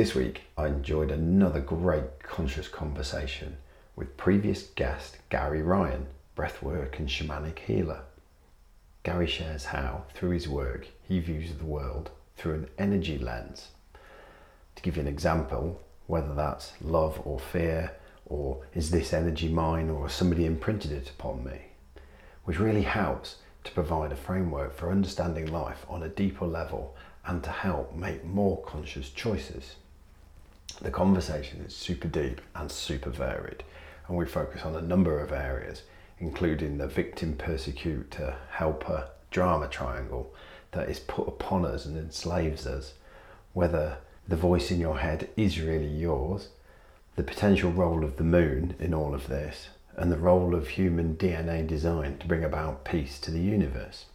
This week, I enjoyed another great conscious conversation with previous guest Gary Ryan, breathwork and shamanic healer. Gary shares how, through his work, he views the world through an energy lens. To give you an example, whether that's love or fear, or is this energy mine, or somebody imprinted it upon me, which really helps to provide a framework for understanding life on a deeper level and to help make more conscious choices. The conversation is super deep and super varied, and we focus on a number of areas, including the victim persecutor helper drama triangle that is put upon us and enslaves us, whether the voice in your head is really yours, the potential role of the moon in all of this, and the role of human DNA design to bring about peace to the universe.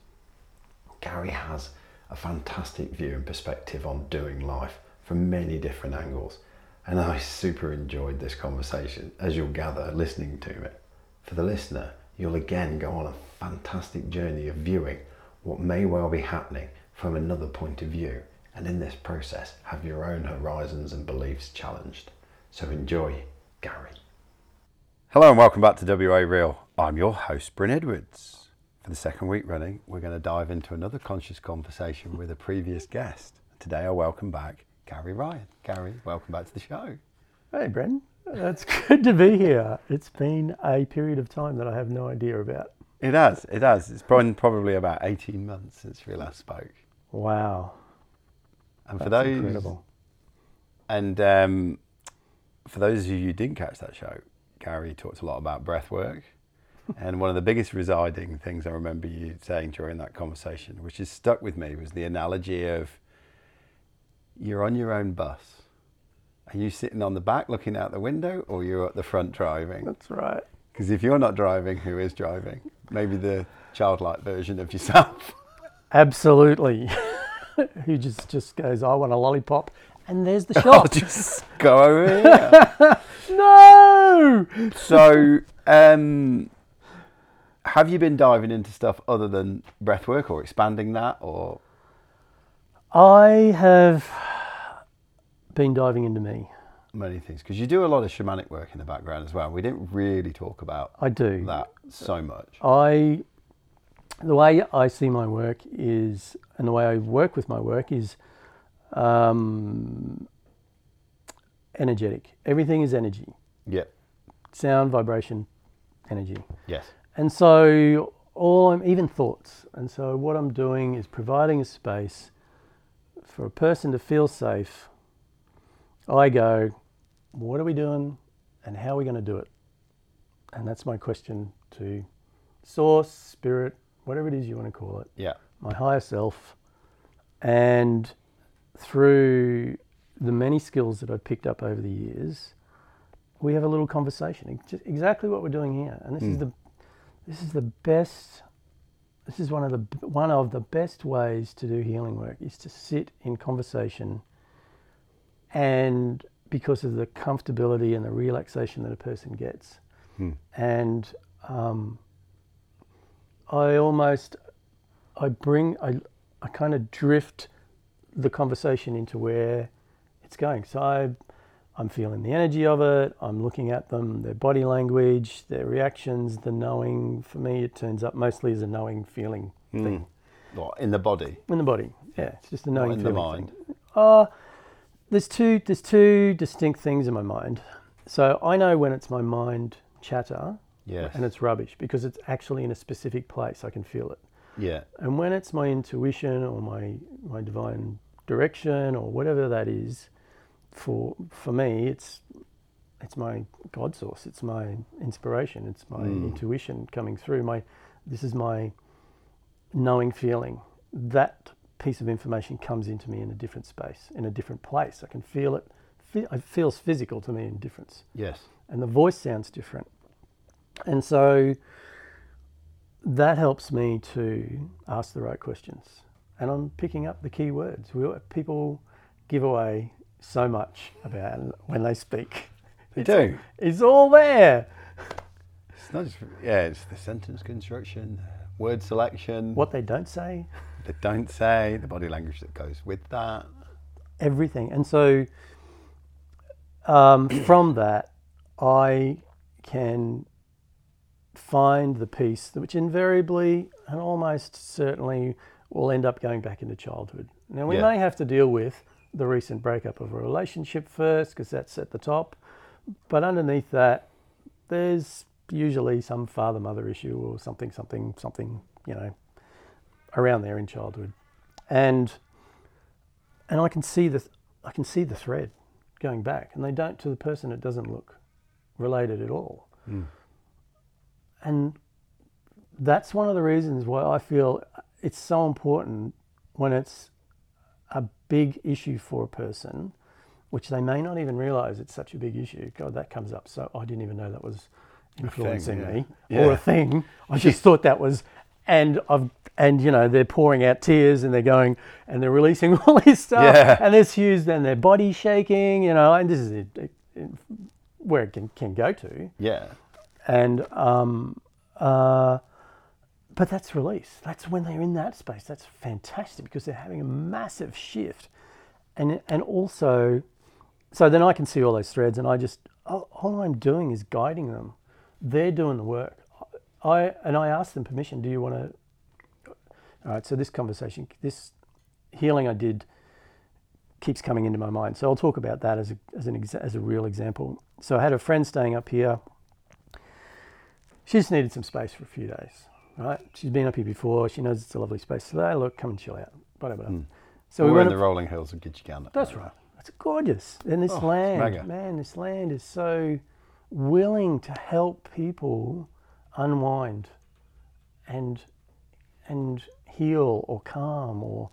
Gary has a fantastic view and perspective on doing life from many different angles, and I super enjoyed this conversation, as you'll gather listening to it. For the listener, you'll again go on a fantastic journey of viewing what may well be happening from another point of view, and in this process, have your own horizons and beliefs challenged. So enjoy, Gary. Hello and welcome back to WA Real. I'm your host, Bryn Edwards. For the second week running, we're going to dive into another conscious conversation with a previous guest. Today, I welcome back Gary Ryan. Gary, welcome back to the show. Hey, Bryn. It's good to be here. It's been a period of time that I have no idea about. It has, it has. It's been probably about 18 months since we last spoke. Wow. And for those, incredible. And um, for those of you who didn't catch that show, Gary talked a lot about breath work. and one of the biggest residing things I remember you saying during that conversation, which has stuck with me, was the analogy of you're on your own bus. Are you sitting on the back looking out the window or you're at the front driving? That's right. Because if you're not driving, who is driving? Maybe the childlike version of yourself. Absolutely. who just, just goes, I want a lollipop and there's the shop. just go over here. no. So, um, have you been diving into stuff other than breathwork or expanding that, or? I have been diving into me. Many things because you do a lot of shamanic work in the background as well. We didn't really talk about I do that so much. I the way I see my work is, and the way I work with my work is um, energetic. Everything is energy. Yeah. Sound, vibration, energy. Yes. And so all I'm even thoughts. And so what I'm doing is providing a space for a person to feel safe. I go, what are we doing and how are we going to do it? And that's my question to source, spirit, whatever it is you want to call it. Yeah. My higher self. And through the many skills that I've picked up over the years, we have a little conversation. exactly what we're doing here, and this mm. is hmm. the this is the best. This is one of the one of the best ways to do healing work is to sit in conversation, and because of the comfortability and the relaxation that a person gets, mm. and um, I almost I bring I I kind of drift the conversation into where it's going. So I, I'm feeling the energy of it. I'm looking at them, their body language, their reactions, the knowing. For me, it turns up mostly as a knowing feeling mm. thing. What in the body? In the body, yeah. It's just a knowing in feeling the mind. Thing. Uh, there's two. There's two distinct things in my mind. So I know when it's my mind chatter. Yes. And it's rubbish because it's actually in a specific place. I can feel it. Yeah. And when it's my intuition or my my divine direction or whatever that is, for for me, it's it's my God source. It's my inspiration. It's my mm. intuition coming through. My this is my knowing feeling. That piece of information comes into me in a different space, in a different place. I can feel it. It feels physical to me in difference. Yes. And the voice sounds different. And so that helps me to ask the right questions and I'm picking up the key words. We, people give away so much about when they speak. They it's, do. It's all there. It's not just, yeah, it's the sentence construction, word selection. What they don't say. They don't say, the body language that goes with that. Everything. And so um, from that, I can find the piece which invariably and almost certainly will end up going back into childhood. Now, we Yeah. may have to deal with the recent breakup of a relationship first because that's at the top, but underneath that, there's usually some father mother issue or something, something, something, you know, around there in childhood. And and I can see the I can see the thread going back, and they don't to the person. It doesn't look related at all, and that's one of the reasons why I feel it's so important when it's a big issue for a person, which they may not even realize it's such a big issue. God, that comes up. So I didn't even know that was influencing yeah. me Yeah. or a thing. I just thought that was, and I've and you know they're pouring out tears and they're going and they're releasing all this stuff Yeah. and there's hues and their body shaking, you know, and this is it, it, it- where it can, can go to Yeah. and um, uh, but that's release. That's when they're in that space. That's fantastic because they're having a massive shift, and and also, so then I can see all those threads, and I just all, all I'm doing is guiding them. They're doing the work. I and I ask them permission. Do you want to? All right. So this conversation, this healing I did, keeps coming into my mind. So I'll talk about that as a, as an exa- as a real example. So I had a friend staying up here she just needed some space for a few days, right? She's been up here before. She knows it's a lovely space. So, hey, look, come and chill out. Whatever. Hmm. So we we were in the rolling hills of Gidgegannup. that's right. It's gorgeous. And this Oh, land, man, this land is so willing to help people unwind and and heal or calm or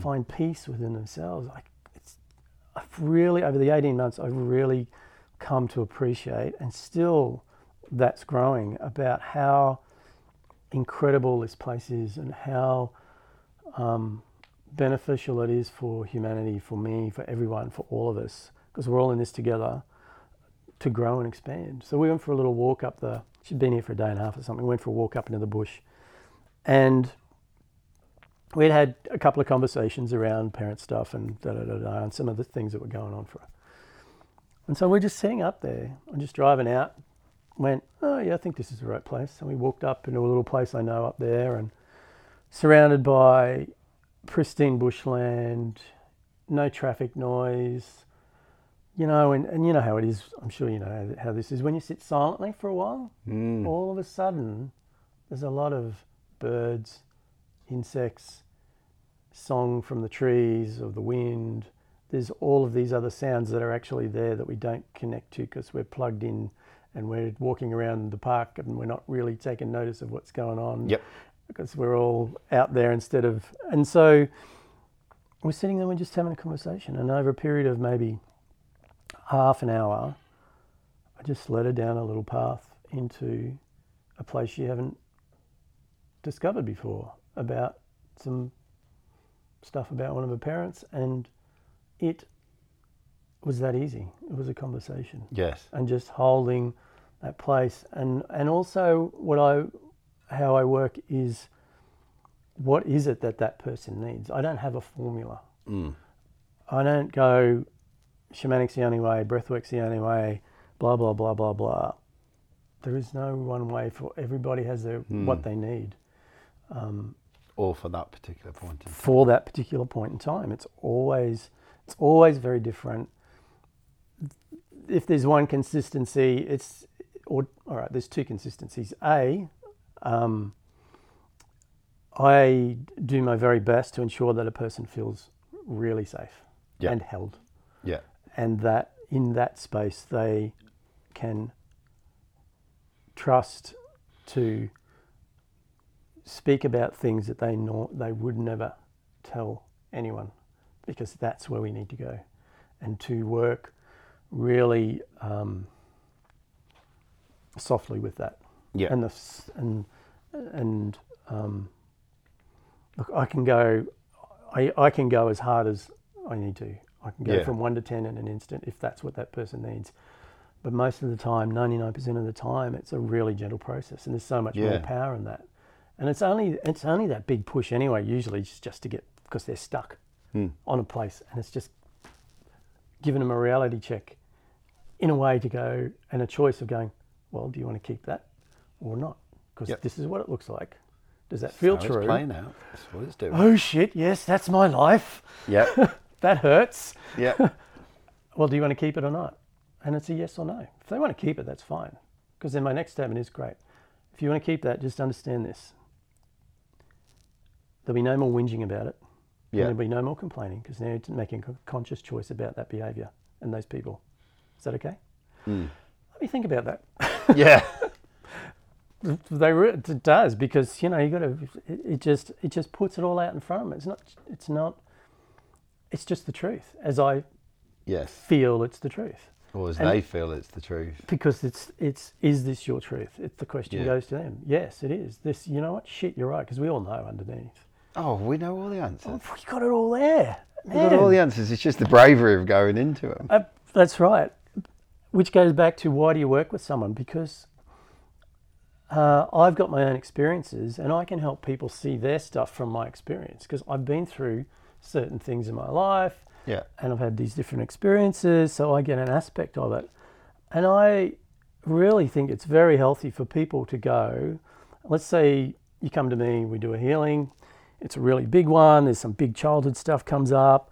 find peace within themselves. Like it's I've really over the 18 months I've really come to appreciate and still that's growing about how incredible this place is and how um, beneficial it is for humanity, for me, for everyone, for all of us, because we're all in this together to grow and expand. So we went for a little walk up the. She'd been here for a day and a half or something. We went for a walk up into the bush, and we'd had a couple of conversations around parent stuff and da da da da, and some of the things that were going on for her. And so we're just sitting up there. I'm just driving out. Went, oh yeah, I think this is the right place. And we walked up into a little place I know up there, and surrounded by pristine bushland, no traffic noise. You know, and, and you know how it is. I'm sure you know how this is. When you sit silently for a while, Mm. all of a sudden, there's a lot of birds, insects, song from the trees or the wind. There's all of these other sounds that are actually there that we don't connect to because we're plugged in and we're walking around the park and we're not really taking notice of what's going on Yep. because we're all out there instead of. And so we're sitting there, and we're just having a conversation. And over a period of maybe half an hour, I just led her down a little path into a place she haven't discovered before about some stuff about one of her parents. And it was that easy. It was a conversation Yes. and just holding that place and and also what I how I work is what is it that that person needs I don't have a formula Mm. I don't go shamanic's the only way breathwork's the only way blah blah blah blah blah there is no one way for everybody has their what they need Or for that particular point in time. for that particular point in time. It's always it's always very different. If there's one consistency, it's or all right. There's two consistencies. A, um, I do my very best to ensure that a person feels really safe Yeah. and held, Yeah. And that in that space they can trust to speak about things that they know they would never tell anyone because that's where we need to go. And to work really um, softly with that. Yeah. and the and and um, look I can go I, I can go as hard as I need to I can go Yeah. from one to ten in an instant if that's what that person needs but most of the time 99% of the time it's a really gentle process and there's so much more power in that and it's only it's only that big push anyway usually just, just to get because they're stuck Hmm. on a place and it's just giving them a reality check in a way to go and a choice of going, well, do you want to keep that or not? Because Yep. this is what it looks like. Does that feel How true? It's playing out. That's what it's doing. Oh shit! Yes, that's my life. Yeah. That hurts. Yeah. Well, do you want to keep it or not? And it's a yes or no. If they want to keep it, that's fine. Because then my next statement is great. If you want to keep that, just understand this. There'll be no more whinging about it. And Yeah. there'll be no more complaining because now you're making a conscious choice about that behaviour and those people. Is that okay? Mm. Let me think about that. Yeah. they re- it does because you know you got to. It, it just it just puts it all out in front of them. It's not. It's not. It's just the truth, as I Yes. feel it's the truth. Or as And- they feel it's the truth. because it's it's is this your truth? If the question Yeah. goes to them, yes, it is. This, you know what? Shit, you're right because we all know underneath. Oh, we know all the answers. Oh, we got it all there. We've got all the answers. It's just the bravery of going into them. Uh, that's right. Which goes back to why do you work with someone? Because uh, I've got my own experiences and I can help people see their stuff from my experience because I've been through certain things in my life Yeah. and I've had these different experiences, so I get an aspect of it. And I really think it's very healthy for people to go. Let's say you come to me, we do a healing, it's a really big one, there's some big childhood stuff comes up.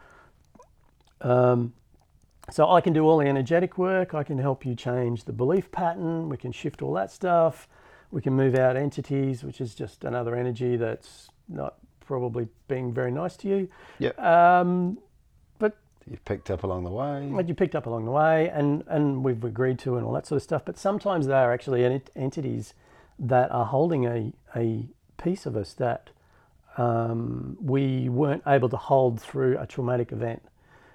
Um, so I can do all the energetic work, I can help you change the belief pattern, we can shift all that stuff, we can move out entities, which is just another energy that's not probably being very nice to you. Yep. Um, but You've picked up along the way. what you picked up along the way, and and we've agreed to, and all that sort of stuff. But sometimes they are actually ent- entities that are holding a a piece of us that um, we weren't able to hold through a traumatic event.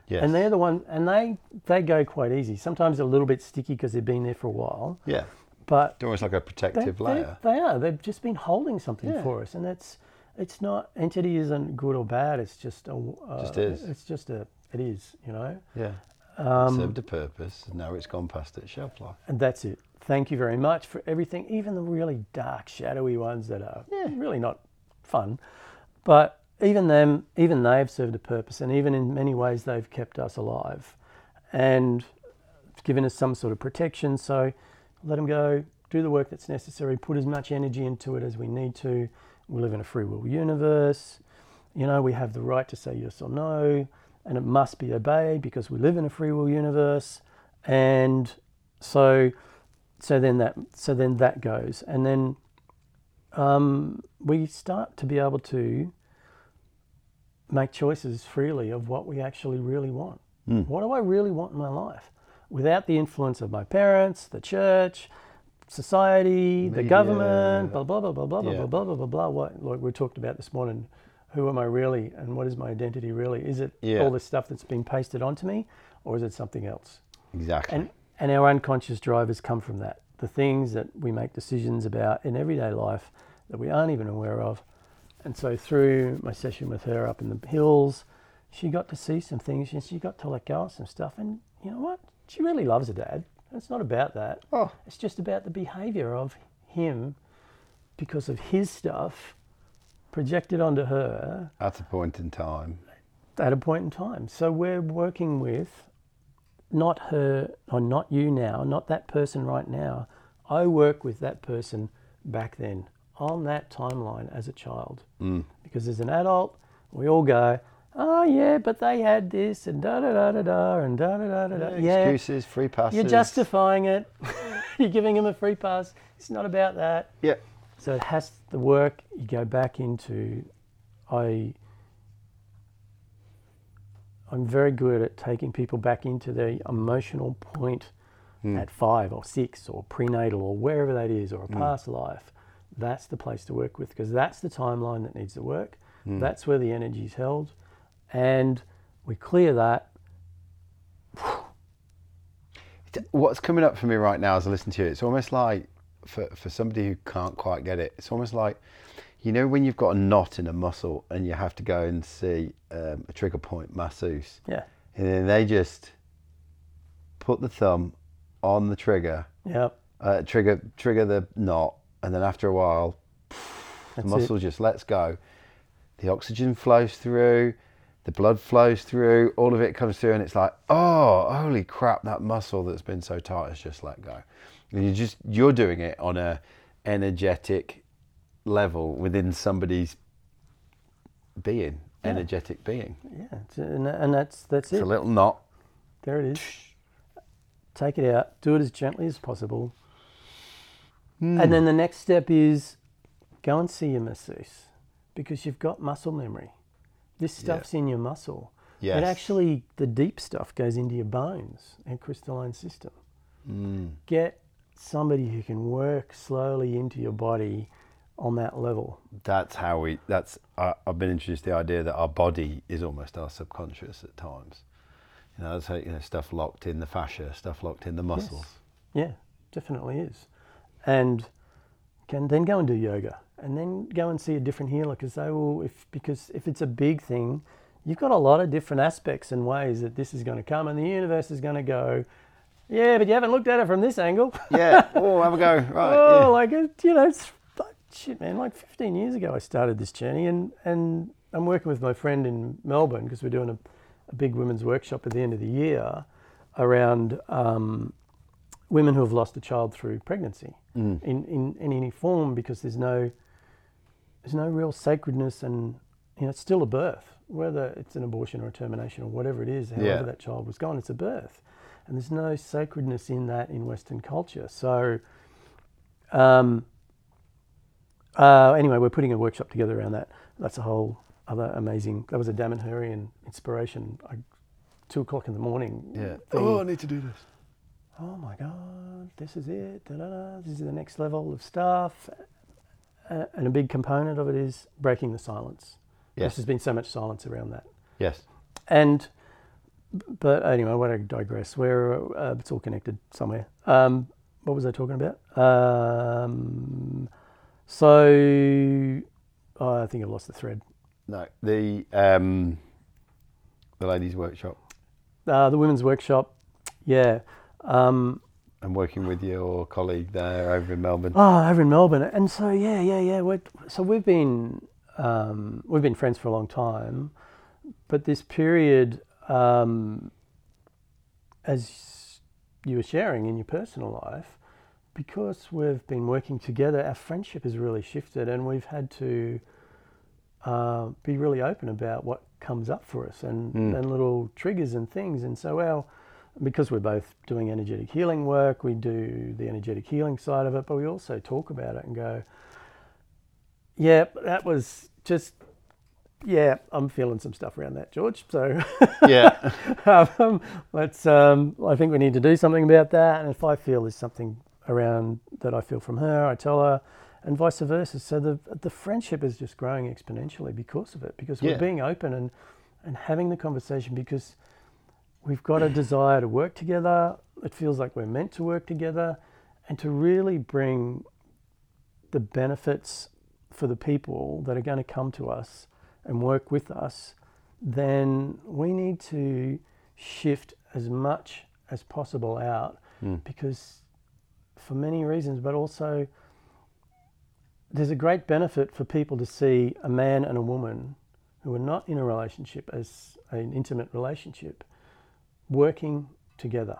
Yes. And they're the one, and they they go quite easy. Sometimes they're a little bit sticky because they've been there for a while, yeah. but It's almost like a protective they, layer. they are. They've just been holding something Yeah. for us, and it's it's not entity isn't good or bad. It's just a uh, Just is. It's just a it is. You know. Yeah. Um, Served a purpose. and Now it's gone past its shelf life. And that's it. Thank you very much for everything, even the really dark, shadowy ones that are really not fun. But even them, even they've served a purpose, and even in many ways, they've kept us alive and given us some sort of protection. So let them go, do the work that's necessary, put as much energy into it as we need to. We live in a free will universe. You know, we have the right to say yes or no, and it must be obeyed because we live in a free will universe. And so, so then that, so then that goes, and then um, we start to be able to make choices freely of what we actually really want. Mm. What do I really want in my life? Without the influence of my parents, the church, society, the government, blah blah blah blah blah blah Yeah. blah blah blah blah blah. What like we talked about this morning. Who am I really, and what is my identity really? Is it Yeah. all this stuff that's been pasted onto me, or is it something else? Exactly. And and our unconscious drivers come from that. The things that we make decisions about in everyday life that we aren't even aware of. And so through my session with her up in the hills, she got to see some things and she got to let go of some stuff. And you know what? She really loves her dad. It's not about that. oh, It's just about the behavior of him because of his stuff projected onto her at a point in time. at a point in time. So we're working with not her or not you now, not that person right now. I work with that person back then on that timeline as a child. Mm. Because as an adult, we all go, oh yeah, but they had this and da da da da da and da da da da da. Yeah, Excuses, free passes. you're justifying it. you're giving him a free pass. It's not about that. Yeah. So it has the work. You go back into, I. I'm very good at taking people back into the emotional point hmm. at five or six or prenatal or wherever that is or a hmm. past life. That's the place to work with because that's the timeline that needs to work. Hmm. That's where the energy is held, and we clear that. What's coming up for me right now as I listen to you, it's almost like for, for somebody who can't quite get it, it's almost like, you know, when you've got a knot in a muscle and you have to go and see um, a trigger point masseuse, Yeah. and then they just put the thumb on the trigger, Yep. uh, trigger trigger the knot, and then after a while, the muscle just lets go. The oxygen flows through, the blood flows through, all of it comes through, and it's like, oh, holy crap, that muscle that's been so tight has just let go. And you just you're doing it on a energetic level within somebody's being, Yeah. energetic being. Yeah, and, that's that's It's it. a little knot. There it is. Take it out. Do it as gently as possible. Hmm. And then the next step is go and see your masseuse because you've got muscle memory. This Yeah. stuff's in your muscle. Yes. It actually, the deep stuff goes into your bones and crystalline system. Mm. Get somebody who can work slowly into your body on that level. That's how we. That's I I've been introduced to the idea that our body is almost our subconscious at times. You know, that's how, you know stuff locked in the fascia, stuff locked in the muscles. Yeah, definitely is. And can then go and do yoga, and then go and see a different healer because they will. If because if it's a big thing, you've got a lot of different aspects and ways that this is going to come, and the universe is going to go. Yeah, but you haven't looked at it from this angle. Yeah. oh, have a go. Right. oh, yeah. like you know, it's like, shit, man. Like 15 years ago, I started this journey, and and I'm working with my friend in Melbourne because we're doing a, a big women's workshop at the end of the year around um, women who have lost a child through pregnancy Mm. in, in in any form because there's no there's no real sacredness and you know it's still a birth whether it's an abortion or a termination or whatever it is however Yeah. that child was gone it's a birth and there's no sacredness in that in western culture so um, uh, anyway we're putting a workshop together around that that's a whole other amazing that was a Damanhurian inspiration I, two o'clock in the morning Yeah. thing Oh, I need to do this. oh my god, this is it, da-da-da, this is the next level of stuff. Uh, and a big component of it is breaking the silence. Yes. There's been so much silence around that. Yes. And, but anyway, I digress. Where uh, it's all connected somewhere. Um, what was I talking about? Um, so, oh, I think I've lost the thread. No. The um, the ladies' workshop. Uh, the women's workshop, yeah. Um, I'm working with your colleague there over in Melbourne. Oh, over in Melbourne, and so yeah, yeah, yeah. We're, so we've been um, we've been friends for a long time, but this period, um, as you were sharing in your personal life, because we've been working together, our friendship has really shifted, and we've had to uh, be really open about what comes up for us and, Mm. and little triggers and things. And so our because we're both doing energetic healing work, we do the energetic healing side of it, but we also talk about it and go, yeah, that was just, yeah, I'm feeling some stuff around that, George. So yeah. um, let's, um, I think we need to do something about that. And if I feel there's something around that I feel from her, I tell her, and vice versa. So the the friendship is just growing exponentially because of it, because we're being open and and having the conversation because we've got a desire to work together. It feels like we're meant to work together, and to really bring the benefits for the people that are going to come to us and work with us, then we need to shift as much as possible out Mm. because for many reasons, but also there's a great benefit for people to see a man and a woman who are not in a relationship as an intimate relationship working together.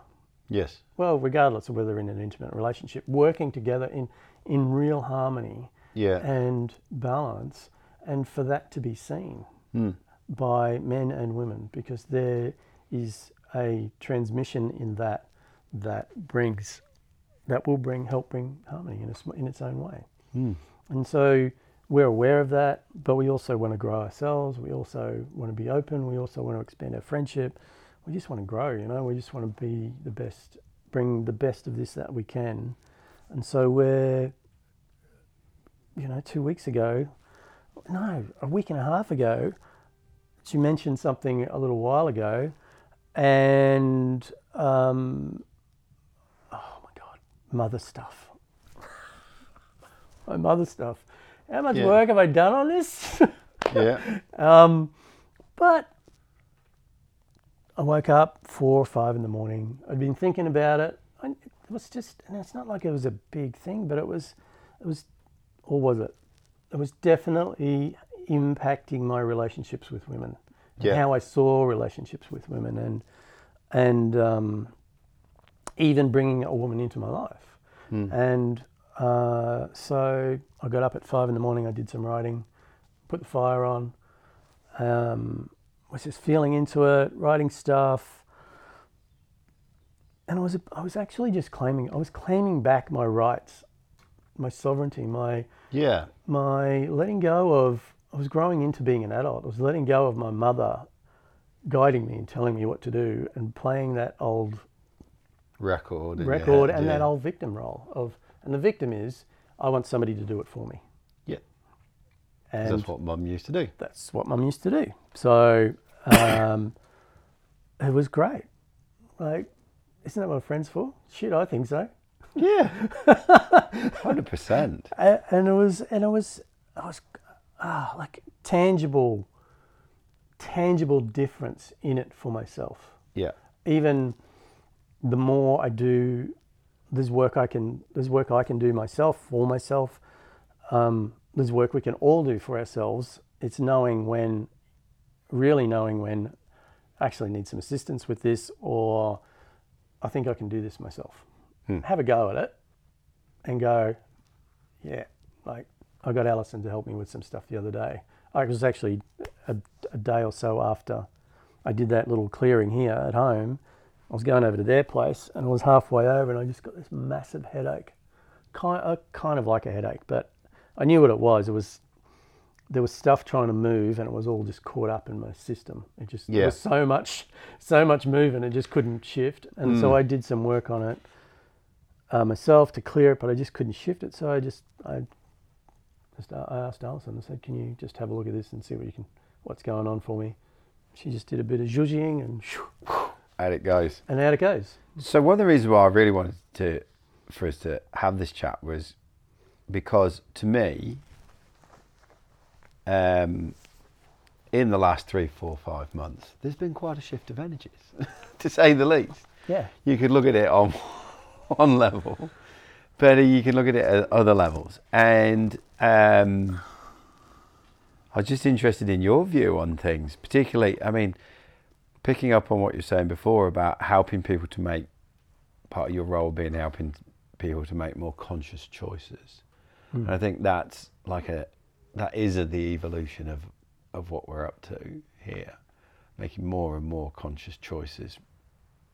Yes. Well, regardless of whether in an intimate relationship, working together in, in real harmony Yeah. and balance, and for that to be seen Mm. by men and women, because there is a transmission in that that brings that will bring help bring harmony in, a, in its own way. Mm. And so we're aware of that, but we also want to grow ourselves. We also want to be open. We also want to expand our friendship. We just want to grow, you know, we just want to be the best, bring the best of this that we can. And so we're, you know, two weeks ago, no, a week and a half ago, she mentioned something a little while ago, and um, oh my God, mother stuff. my mother stuff. How much Yeah. work have I done on this? Yeah. um, but I woke up four or five in the morning. I'd been thinking about it. I, it was just, and it's not like it was a big thing, but it was, it was, or was it? It was definitely impacting my relationships with women. and Yeah. how I saw relationships with women, and and um, even bringing a woman into my life. And uh, so I got up at five in the morning. I did some writing, put the fire on. Um, was just feeling into it, writing stuff, and I was I was actually just claiming I was claiming back my rights, my sovereignty, my Yeah. my letting go of I was growing into being an adult. I was letting go of my mother guiding me and telling me what to do and playing that old Record. record head, and that old victim role of and the victim is I want somebody to do it for me. And That's what mum used to do. that's what mum used to do. So um, it was great. Like, isn't that what a friend's for? Shit, I think so. Yeah. Hundred percent. And it was and it was I was ah, like tangible tangible difference in it for myself. Yeah. Even the more I do there's work I can there's work I can do myself for myself. Um, there's work we can all do for ourselves. It's knowing when really knowing when I actually need some assistance with this or I think I can do this myself. Have a go at it and go, yeah, like I got Alison to help me with some stuff the other day. I was actually a, a day or so after I did that little clearing here at home. I was going over to their place and I was halfway over and I just got this massive headache. Kind, uh, kind of like a headache, but I knew what it was. It was there was stuff trying to move and it was all just caught up in my system. It just there was so much so much movement it just couldn't shift. And so I did some work on it uh, myself to clear it, but I just couldn't shift it. So I just I just uh, I asked Alison. I said, "Can you just have a look at this and see what you can what's going on for me?" She just did a bit of zhuzhing and And it goes. and out it goes. So one of the reasons why I really wanted to for us to have this chat was because to me, um, in the last three, four, five months, there's been quite a shift of energies, to say the least. Yeah, You could look at it on one level, but you can look at it at other levels. And um, I was just interested in your view on things, particularly, I mean, picking up on what you're saying before about helping people to make part of your role being helping people to make more conscious choices. Hmm. And I think that's like a that is a, the evolution of of what we're up to here, making more and more conscious choices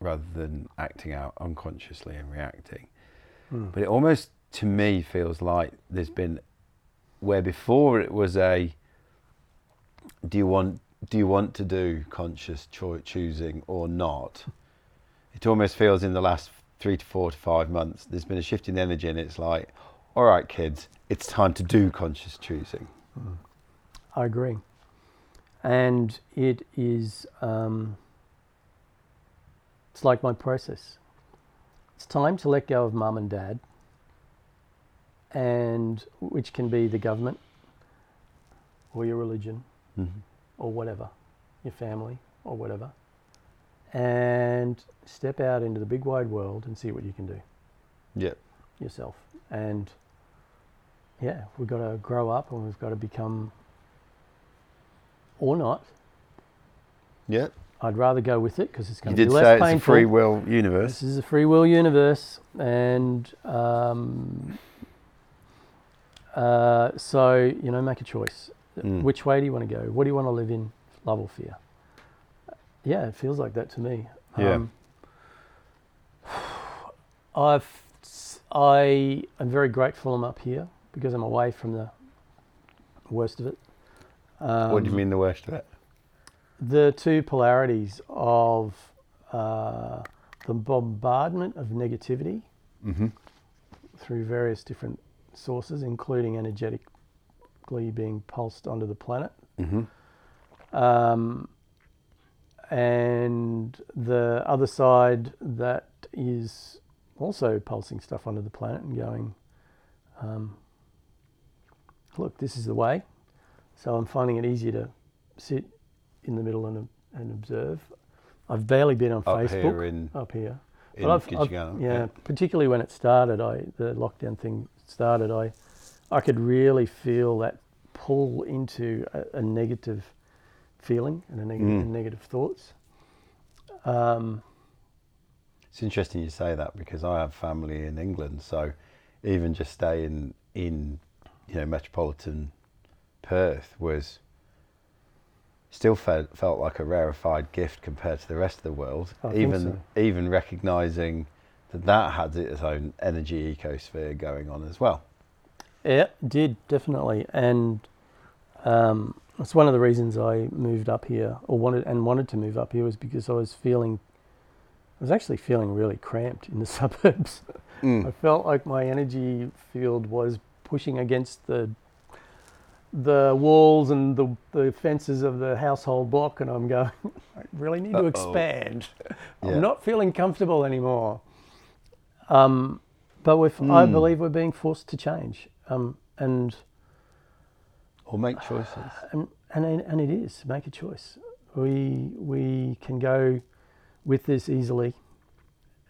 rather than acting out unconsciously and reacting. Hmm. But it almost to me feels like there's been where before it was a do you want do you want to do conscious choi- choosing or not? It almost feels in the last three to four to five months there's been a shift in energy and it's like, all right, kids, it's time to do conscious choosing. I agree. And it is um, it's like my process. It's time to let go of mum and dad, and which can be the government or your religion Mhm. or whatever, your family or whatever, and step out into the big wide world and see what you can do Yeah. yourself. And yeah, we've got to grow up and we've got to become, or not. Yeah. I'd rather go with it because it's You going to did be say less it's a free will universe. This is a free will universe, and um, uh, so you know, make a choice. Mm. Which way do you want to go? What do you want to live in? Love or fear? Yeah, it feels like that to me. Yeah. I've I am very grateful I'm up here because I'm away from the worst of it. Um, what do you mean the worst of it? the two polarities of uh, the bombardment of negativity Mm-hmm. through various different sources, including energetically being pulsed onto the planet, Mm-hmm. um, and the other side that is also pulsing stuff onto the planet and going, um, look, this is the way. So I'm finding it easier to sit in the middle and, and observe. I've barely been on Up Facebook here in, up here. in I've, I've- Gidgana, yeah, particularly when it started, I the lockdown thing started, I I could really feel that pull into a, a negative feeling and a negative, Mm. and negative thoughts. Um, It's interesting you say that because I have family in England, so even just staying in, you know, metropolitan Perth was still felt felt like a rarefied gift compared to the rest of the world. I even even recognizing that that had its own energy ecosphere going on as well. Yeah, did definitely, and um, it's one of the reasons I moved up here, or wanted and wanted to move up here, was because I was feeling, I was actually feeling really cramped in the suburbs. I felt like my energy field was pushing against the the walls and the, the fences of the household block, and I'm going, I really need to Uh-oh. expand. Yeah. I'm not feeling comfortable anymore. Um, but we've, I Mm. believe we're being forced to change, um, and Or make choices. and and and it is make a choice. We we can go with this easily,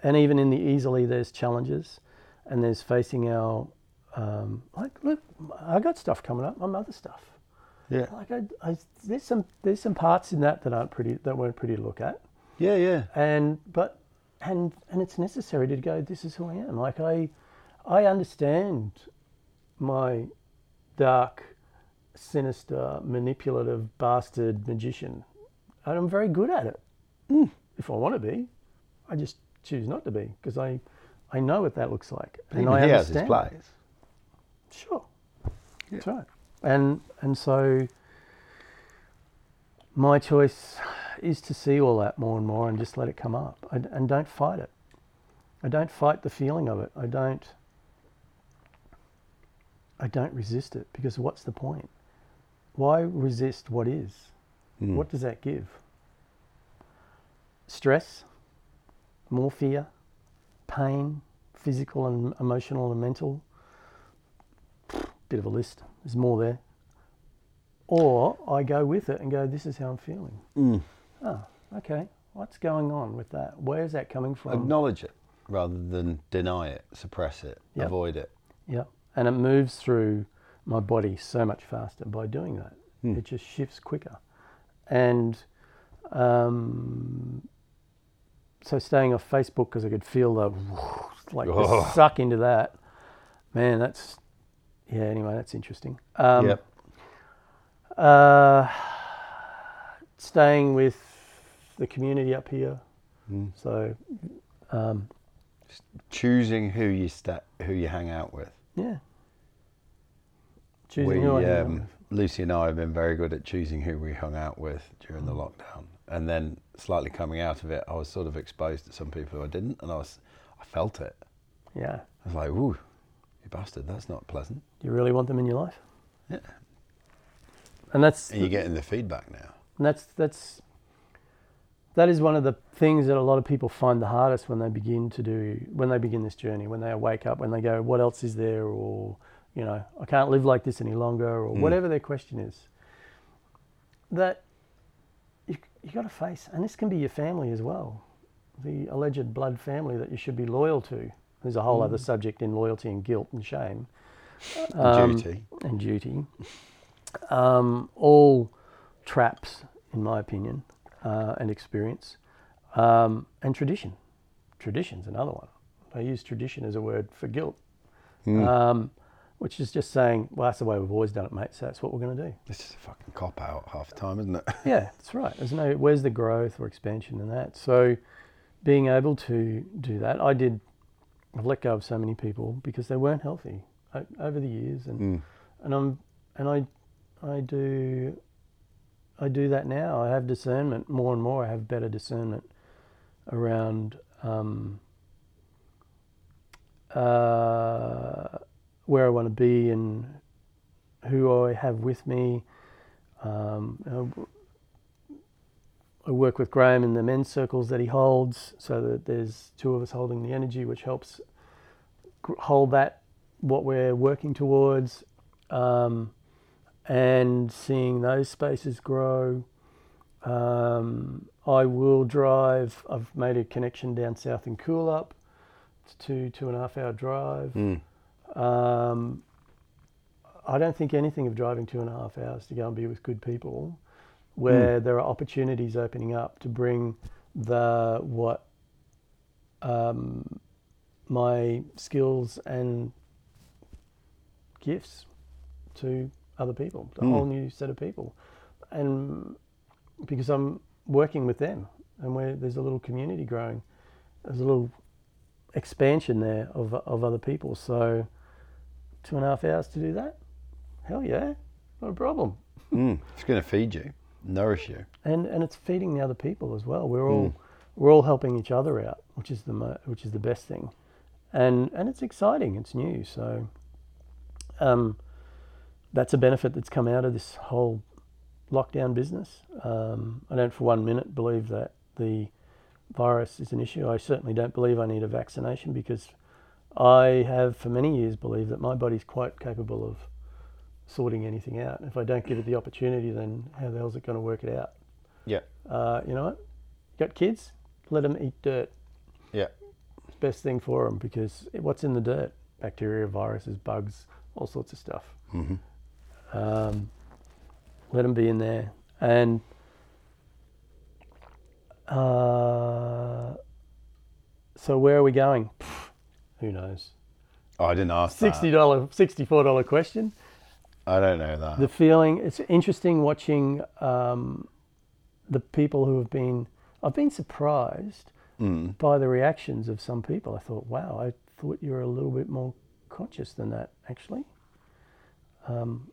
and even in the easily, there's challenges, and there's facing our um, like look, I got stuff coming up, my mother stuff. Yeah. Like I, I there's some there's some parts in that that aren't pretty that weren't pretty to look at, Yeah, yeah. and but and and it's necessary to go. This is who I am. Like I I understand my dark, sinister, manipulative bastard magician, and I'm very good at it. If I want to be, I just choose not to be because I I know what that looks like, and Even I he has his understand. Sure. That's right. And and so my choice is to see all that more and more and just let it come up. I, and don't fight it. I don't fight the feeling of it. I don't I don't resist it because what's the point? Why resist what is? Mm. What does that give? Stress, more fear, pain, physical and emotional and mental. Bit of a list. There's more there. Or I go with it and go, this is how I'm feeling. Mm. Oh, okay. What's going on with that? Where's that coming from? Acknowledge it rather than deny it, suppress it, Yep. avoid it. Yeah. And it moves through my body so much faster by doing that. Hmm. It just shifts quicker. And um, so staying off Facebook because I could feel the like the Oh. suck into that. Man, that's yeah. Anyway, that's interesting. Um, yep. Uh, staying with the community up here. Mm. So um, Choosing who you sta- who you hang out with. yeah. Choosing we, um. Lucy and I have been very good at choosing who we hung out with during Mm. the lockdown, and then slightly coming out of it, I was sort of exposed to some people who I didn't, and I was, I felt it. Yeah. I was like, "Ooh, you bastard, that's not pleasant." You really want them in your life? Yeah. And that's And you're getting the feedback now. And that's that's that is one of the things that a lot of people find the hardest when they begin to do when they begin this journey when they wake up when they go what else is there or you know I can't live like this any longer or Mm. whatever their question is that you you got to face and this can be your family as well the alleged blood family that you should be loyal to there's a whole other subject in loyalty and guilt and shame Um, Duty. and duty. Um, all traps, in my opinion, uh, and experience. Um, and tradition. Tradition's another one. I use tradition as a word for guilt, Mm. um, which is just saying, well, that's the way we've always done it, mate, so that's what we're going to do. It's just a fucking cop out half the time, isn't it? Yeah, that's right. There's no, where's the growth or expansion in that? So being able to do that, I did, I've let go of so many people because they weren't healthy over the years. And Mm. and I'm and I I do I do that now. I have discernment more and more. I have better discernment around um, uh, where I want to be and who I have with me. Um, I work with Graham in the men's circles that he holds, so that there's two of us holding the energy, which helps hold that what we're working towards, um, and seeing those spaces grow. Um, I will drive. I've made a connection down south in Coolup. It's two two and a half hour drive. Mm. Um, I don't think anything of driving two and a half hours to go and be with good people where there are opportunities opening up to bring the what um, my skills and gifts to other people, a Mm. whole new set of people, and because I'm working with them, and where there's a little community growing, there's a little expansion there of of other people. So, two and a half hours to do that, hell yeah, not a problem. Mm. It's going to feed you, nourish you. and and it's feeding the other people as well. We're all Mm. we're all helping each other out, which is the mo- which is the best thing, and and it's exciting. It's new, so um, that's a benefit that's come out of this whole lockdown business. Um, I don't for one minute believe that the virus is an issue. I certainly don't believe I need a vaccination because I have for many years believed that my body's quite capable of sorting anything out. If I don't give it the opportunity, then how the hell's it going to work it out? Yeah. Uh, you know what? Got kids? Let them eat dirt. Yeah. It's best thing for them because what's in the dirt? Bacteria, viruses, bugs, all sorts of stuff. hmm Um, let them be in there. And uh, so where are we going? Pff, who knows? Oh, I didn't ask Sixty that. dollar, sixty-four dollar question. I don't know that. the feeling it's interesting watching um, the people who have been i've been surprised mm. by the reactions of some people i thought wow i thought you were a little bit more conscious than that actually um,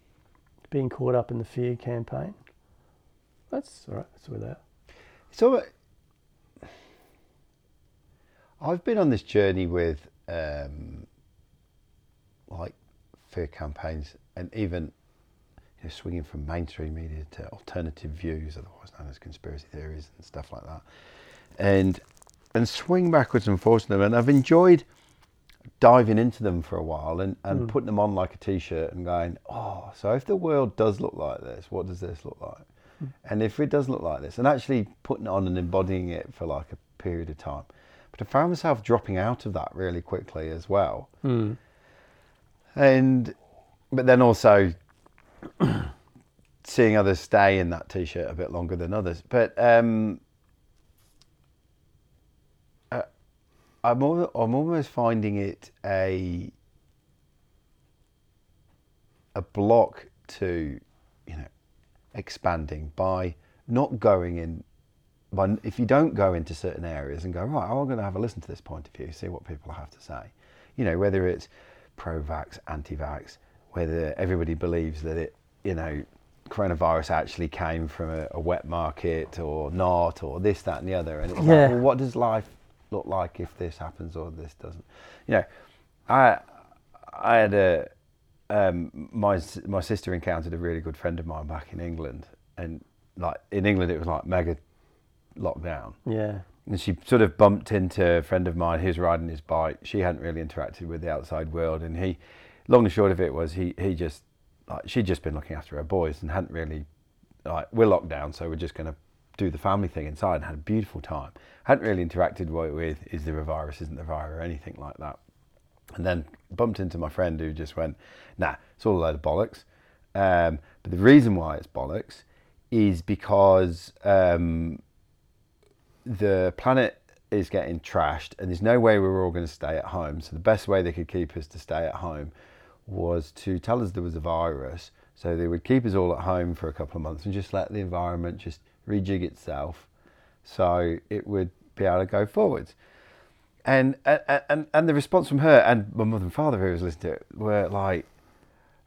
being caught up in the fear campaign that's all right that's where they are So, uh, I've been on this journey with um, like fear campaigns and even you know, swinging from mainstream media to alternative views, otherwise known as conspiracy theories and stuff like that, and and swing backwards and forwards them. And I've enjoyed diving into them for a while and, and putting them on like a t-shirt and going, oh, so if the world does look like this, what does this look like? And if it does look like this, and actually putting it on and embodying it for like a period of time. But I found myself dropping out of that really quickly as well. Hmm. And, but then also seeing others stay in that t shirt a bit longer than others. But um, uh, I'm, I'm almost finding it a, a block to, you know, expanding by not going in by if you don't go into certain areas and go right i'm going to have a listen to this point of view see what people have to say you know whether it's pro-vax anti-vax whether everybody believes that it you know coronavirus actually came from a, a wet market or not or this that and the other. And it's Yeah. like well, what does life look like if this happens or this doesn't? You know i i had a um, my my sister encountered a really good friend of mine back in England, and like in England it was like mega lockdown, yeah. And she sort of bumped into a friend of mine who's riding his bike. She hadn't really interacted with the outside world, and he, long and short of it was he he just like she'd just been looking after her boys and hadn't really like we're locked down, so we're just going to do the family thing inside and had a beautiful time. Hadn't really interacted with is there a virus, isn't there a virus, or anything like that. And then bumped into my friend who just went, nah, it's all a load of bollocks. Um, but the reason why it's bollocks is because um, the planet is getting trashed and there's no way we're all going to stay at home. So the best way they could keep us to stay at home was to tell us there was a virus. So they would keep us all at home for a couple of months and just let the environment just rejig itself so it would be able to go forwards. And, and, and, the response from her and my mother and father who was listening to it were like,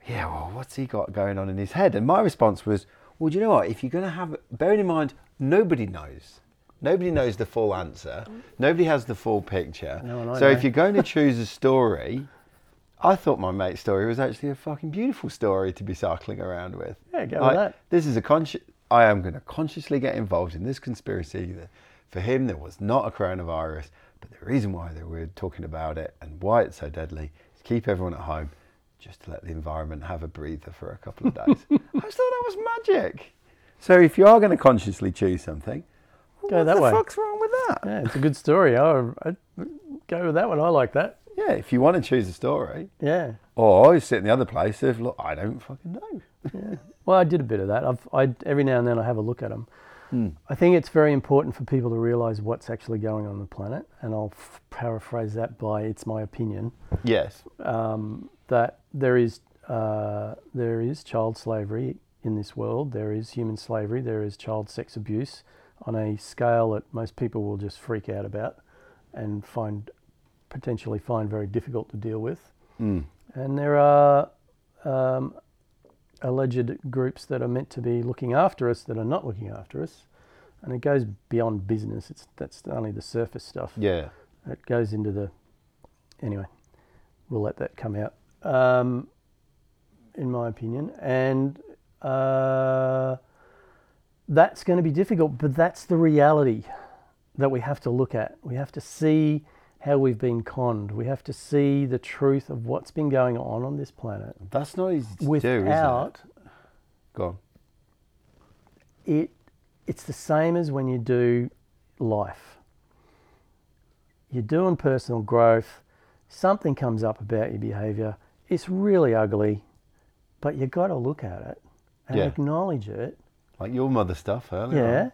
yeah, well, what's he got going on in his head? And my response was, well, do you know what? If you're going to have, bearing in mind, nobody knows. Nobody knows the full answer. Mm. Nobody has the full picture. No, so know. if you're going to choose a story, I thought my mate's story was actually a fucking beautiful story to be cycling around with. Yeah, go with that. This is a conscious. I am going to consciously get involved in this conspiracy. That for him, there was not a coronavirus, but the reason why they were talking about it and why it's so deadly is keep everyone at home, just to let the environment have a breather for a couple of days. I just thought that was magic. So if you are going to consciously choose something, Go what that the way. fuck's wrong with that? yeah it's a good story I, I go with that one i like that Yeah, if you want to choose a story, yeah or I sit in the other place of look, I don't fucking know. yeah. Well, I did a bit of that. I've, I every now and then I have a look at them. Hmm. I think it's very important for people to realise what's actually going on the planet, and I'll f- paraphrase that by "It's my opinion." Yes. um, that there is uh, there is child slavery in this world. There is human slavery. There is child sex abuse on a scale that most people will just freak out about and find potentially find very difficult to deal with. Mm. And there are um, alleged groups that are meant to be looking after us that are not looking after us. And it goes beyond business. It's that's only the surface stuff Yeah. it goes into the anyway we'll let that come out um, in my opinion and uh, that's going to be difficult but that's the reality that we have to look at we have to see how we've been conned we have to see the truth of what's been going on on this planet That's not easy to do, is without it? Go on. it it's the same as when you do life. You're doing personal growth, something comes up about your behavior, it's really ugly, but you got to look at it and Yeah. acknowledge it. Like your mother stuff earlier. Yeah. on.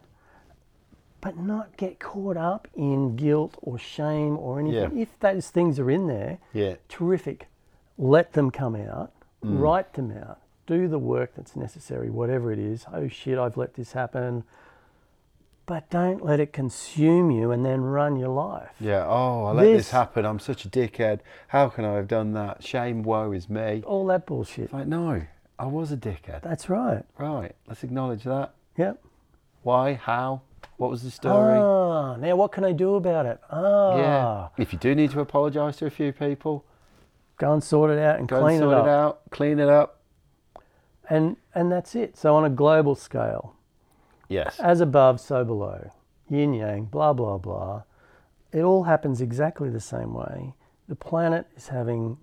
But not get caught up in guilt or shame or anything. Yeah. If those things are in there, Yeah. terrific. Let them come out, Mm. write them out, do the work that's necessary, whatever it is. Oh shit, I've let this happen. But don't let it consume you and then run your life. Yeah. Oh, I let this This- happen. I'm such a dickhead. How can I have done that? Shame, woe is me. All that bullshit. It's like, no, I was a dickhead. That's right. Right. Let's acknowledge that. Yep. Why? How? What was the story? Ah, now what can I do about it? Ah, Yeah. If you do need to apologise to a few people, go and sort it out and go clean and sort it up. it out, clean it up. And and that's it. So on a global scale, Yes. as above, so below, yin yang, blah blah blah. It all happens exactly the same way. The planet is having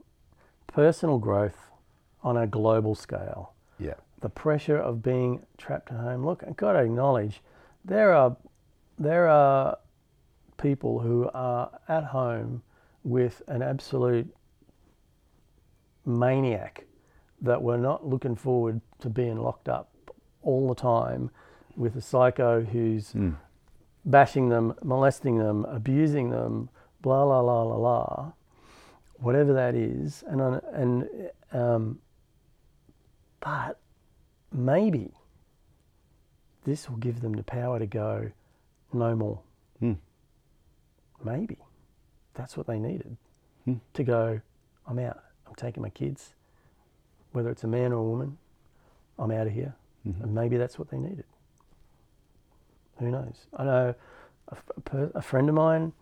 personal growth on a global scale. Yeah. The pressure of being trapped at home. Look, I've got to acknowledge there are there are people who are at home with an absolute maniac that were not looking forward to being locked up all the time with a psycho who's Mm. bashing them, molesting them, abusing them, blah la la la la, whatever that is, and and um, but maybe this will give them the power to go no more. Hmm. Maybe that's what they needed Hmm. to go. I'm out. I'm taking my kids, whether it's a man or a woman. I'm out of here, Mhm. and maybe that's what they needed. Who knows? I know a, a per- a friend of mine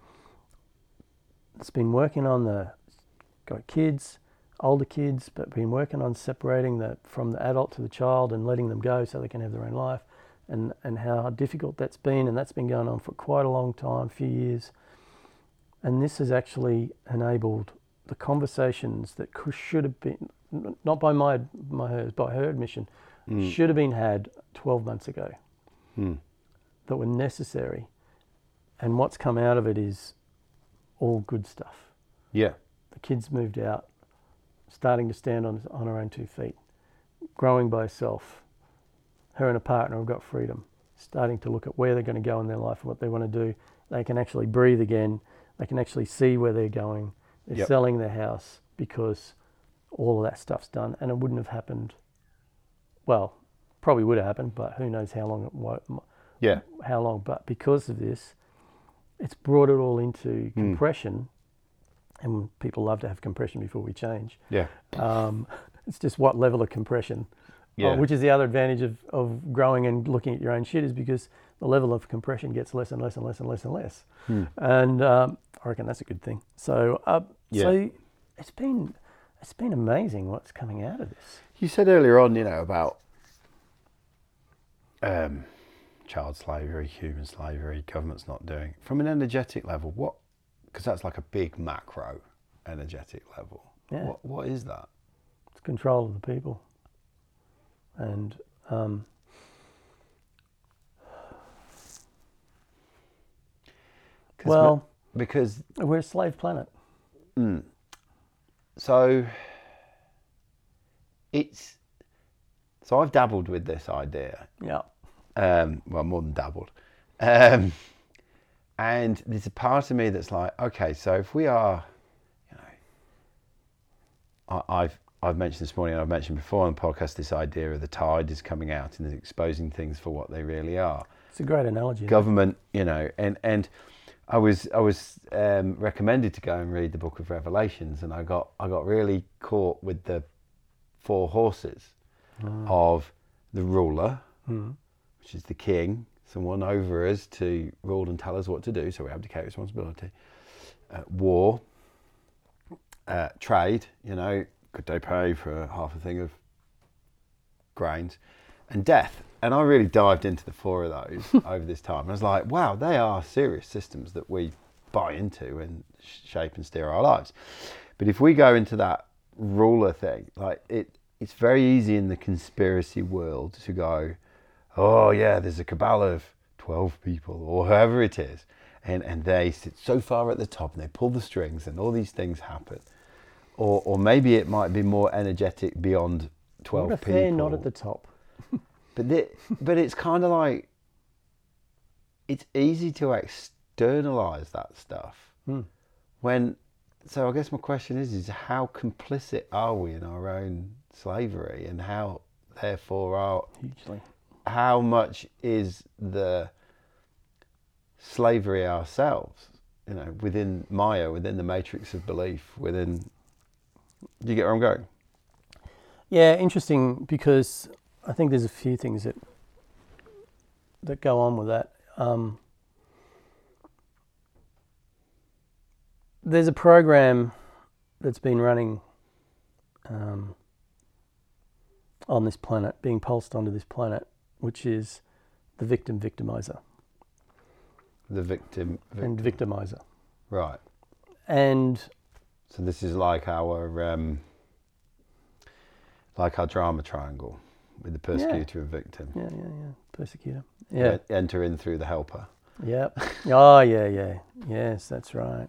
that's been working on the got kids, older kids, but been working on separating the from the adult to the child and letting them go so they can have their own life, and and how difficult that's been, and that's been going on for quite a long time, a few years, and this has actually enabled the conversations that should have been not by my my hers by her admission Mm. should have been had 12 months ago Mm. that were necessary. And what's come out of it is all good stuff. Yeah. The kid's moved out, starting to stand on, on her own two feet, growing by herself. Her and a partner have got freedom, starting to look at where they're going to go in their life and what they want to do. They can actually breathe again. They can actually see where they're going. They're Yep. selling their house because all of that stuff's done, and it wouldn't have happened. Well, probably would have happened, but who knows how long it wa- Yeah. how long, but because of this, it's brought it all into Hmm. compression. And people love to have compression before we change. Yeah. Um, it's just what level of compression, Yeah. uh, which is the other advantage of, of growing and looking at your own shit, is because the level of compression gets less and less and less and less and less. Hmm. And um, I reckon that's a good thing. So, uh, Yeah. so it's been it's been amazing what's coming out of this. You said earlier on, you know, about um, child slavery, human slavery, government's not doing. From an energetic level, what? Because that's like a big macro energetic level. Yeah. What, what is that? It's control of the people. And um, well, we- because we're a slave planet. so it's So I've dabbled with this idea. Yeah. Um, well, more than dabbled. Um, and there's a part of me that's like, okay, so if we are, you know, I, I've I've mentioned this morning, and I've mentioned before on the podcast, this idea of the tide is coming out and is exposing things for what they really are. It's a great analogy. Government, you know, and and I was I was um, recommended to go and read the Book of Revelations, and I got I got really caught with the four horses of the ruler, Mm. which is the king, someone over us to rule and tell us what to do, so we abdicate responsibility. Uh, war, uh, trade, you know, could they pay for half a thing of grains, and death. And I really dived into the four of those over this time. And I was like, wow, they are serious systems that we buy into and shape and steer our lives. But if we go into that ruler thing, like it, it's very easy in the conspiracy world to go, oh yeah, there's a cabal of 12 people or whoever it is. And, and they sit so far at the top and they pull the strings and all these things happen. Or, or maybe it might be more energetic beyond 12 What if people. they're not at the top? But the, but it's kind of like it's easy to externalize that stuff Hmm. when. So I guess my question is: is how complicit are we in our own slavery, and how therefore are Hugely. how much is the slavery ourselves? You know, within Maya, within the matrix of belief, within. Do you get where I'm going? Yeah, interesting because I think there's a few things that that go on with that. Um, there's a program that's been running um, on this planet, being pulsed onto this planet, which is the victim victimizer The victim, vic- and victimizer. right? And So this is like our um, like our drama triangle with the persecutor and victim. yeah, yeah, yeah, persecutor. Yeah, Enter in through the helper. Yep. Oh, yeah, yeah. Yes, that's right.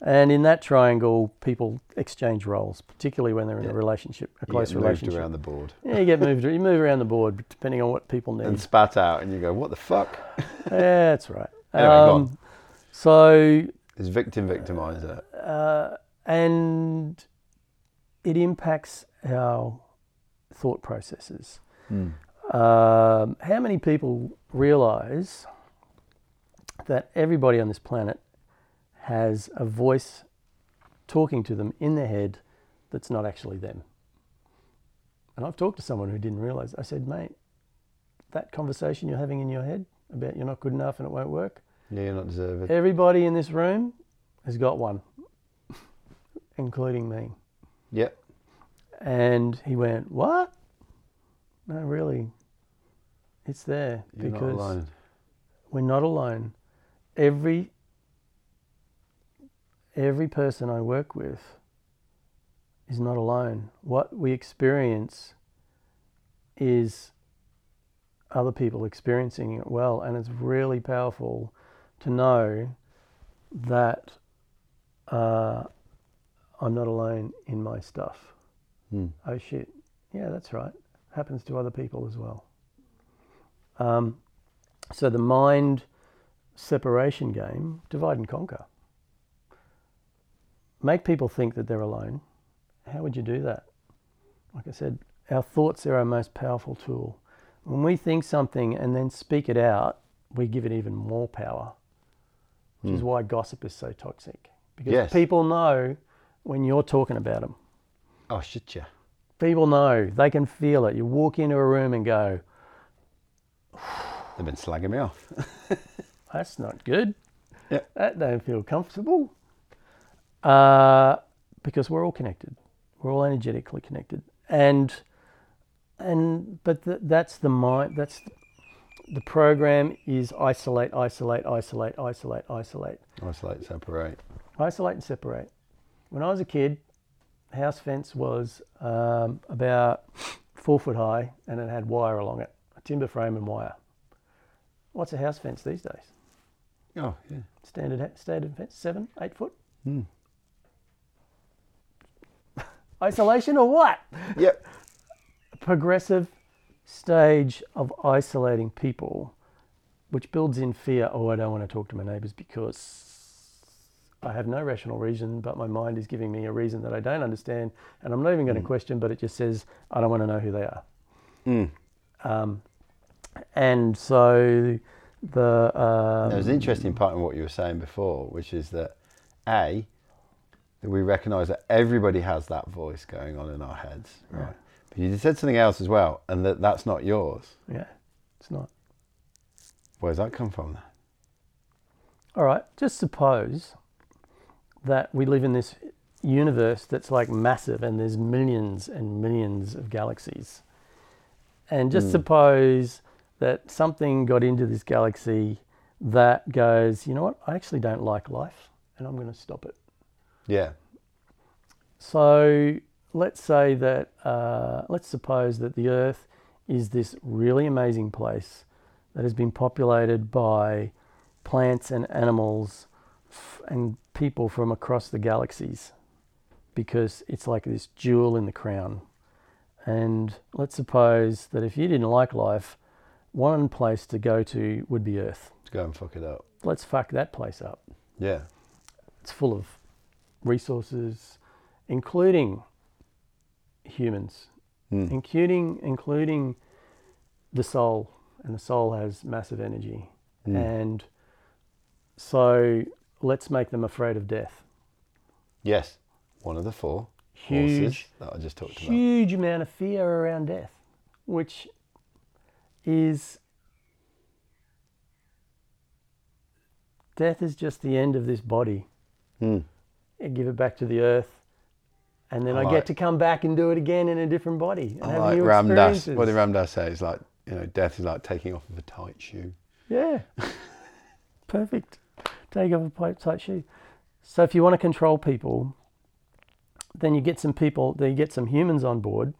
And in that triangle, people exchange roles, particularly when they're in Yeah. a relationship, a You close get moved relationship. around the board Yeah, you get moved. You move around the board depending on what people need. and spat out, and you go, "What the fuck?" yeah, that's right. Anyway. Um, so, It's victim victimizer. uh, and it impacts our thought processes. Hmm. Um, how many people realize that everybody on this planet has a voice talking to them in their head that's not actually them? And I've talked to someone who didn't realize. I said, mate, that conversation you're having in your head about you're not good enough and it won't work, Yeah, you're not deserving. everybody in this room has got one, including me. Yep. And he went, What? No, really. It's there You're not because alone. we're not alone. Every every person I work with is not alone. What we experience is other people experiencing it well, and it's really powerful to know that uh, I'm not alone in my stuff. Hmm. Oh shit, yeah, that's right. Happens to other people as well. Um, so the mind separation game, divide and conquer. Make people think that they're alone. How would you do that? Like I said, our thoughts are our most powerful tool. When we think something and then speak it out, we give it even more power, which is why gossip is so toxic. Because Yes. people know when you're talking about them. Oh shit, yeah. People know, they can feel it. You walk into a room and go, They've been slagging me off. that's not good. Yeah. That don't feel comfortable. Uh, because we're all connected. We're all energetically connected. And and but th- that's the mind that's the program is isolate, isolate, isolate, isolate, isolate. Isolate, separate. Isolate and separate. When I was a kid, house fence was um, about four foot high and it had wire along it, a timber frame and wire. What's a house fence these days? Oh yeah. Standard standard fence, seven, eight foot. Hmm. Isolation or what? Yep. Progressive stage of isolating people, which builds in fear. Oh, I don't want to talk to my neighbours because I have no rational reason, but my mind is giving me a reason that I don't understand, and I'm not even going to question. But it just says I don't want to know who they are. Mm. Um, and so the um, There was an interesting part in what you were saying before, which is that A, that we recognise that everybody has that voice going on in our heads, right? Yeah. But you said something else as well, and that that's not yours. yeah, it's not. Where's that come from? All right, just suppose that we live in this universe that's like massive and there's millions and millions of galaxies. And just Hmm. suppose that something got into this galaxy that goes, you know what, I actually don't like life and I'm going to stop it. Yeah. So let's say that, uh, let's suppose that the Earth is this really amazing place that has been populated by plants and animals and people from across the galaxies because it's like this jewel in the crown. And let's suppose that if you didn't like life, one place to go to would be Earth. To go and fuck it up. Let's fuck that place up. Yeah. It's full of resources, including humans, Mm. including including the soul, and the soul has massive energy. Mm. And so let's make them afraid of death. Yes. One of the four Huge, horses that I just talked about. huge amount of fear around death, which is death is just the end of this body. Mm. I give it back to the earth, and then I I, like- get to come back and do it again in a different body and I have like new Ram Dass. experiences. What did Ram Dass say? It's like you know, death is like taking off of a tight shoe. Yeah. Perfect. Take off a pipe tight shoe. So if you want to control people, then you get some people, then you get some humans on board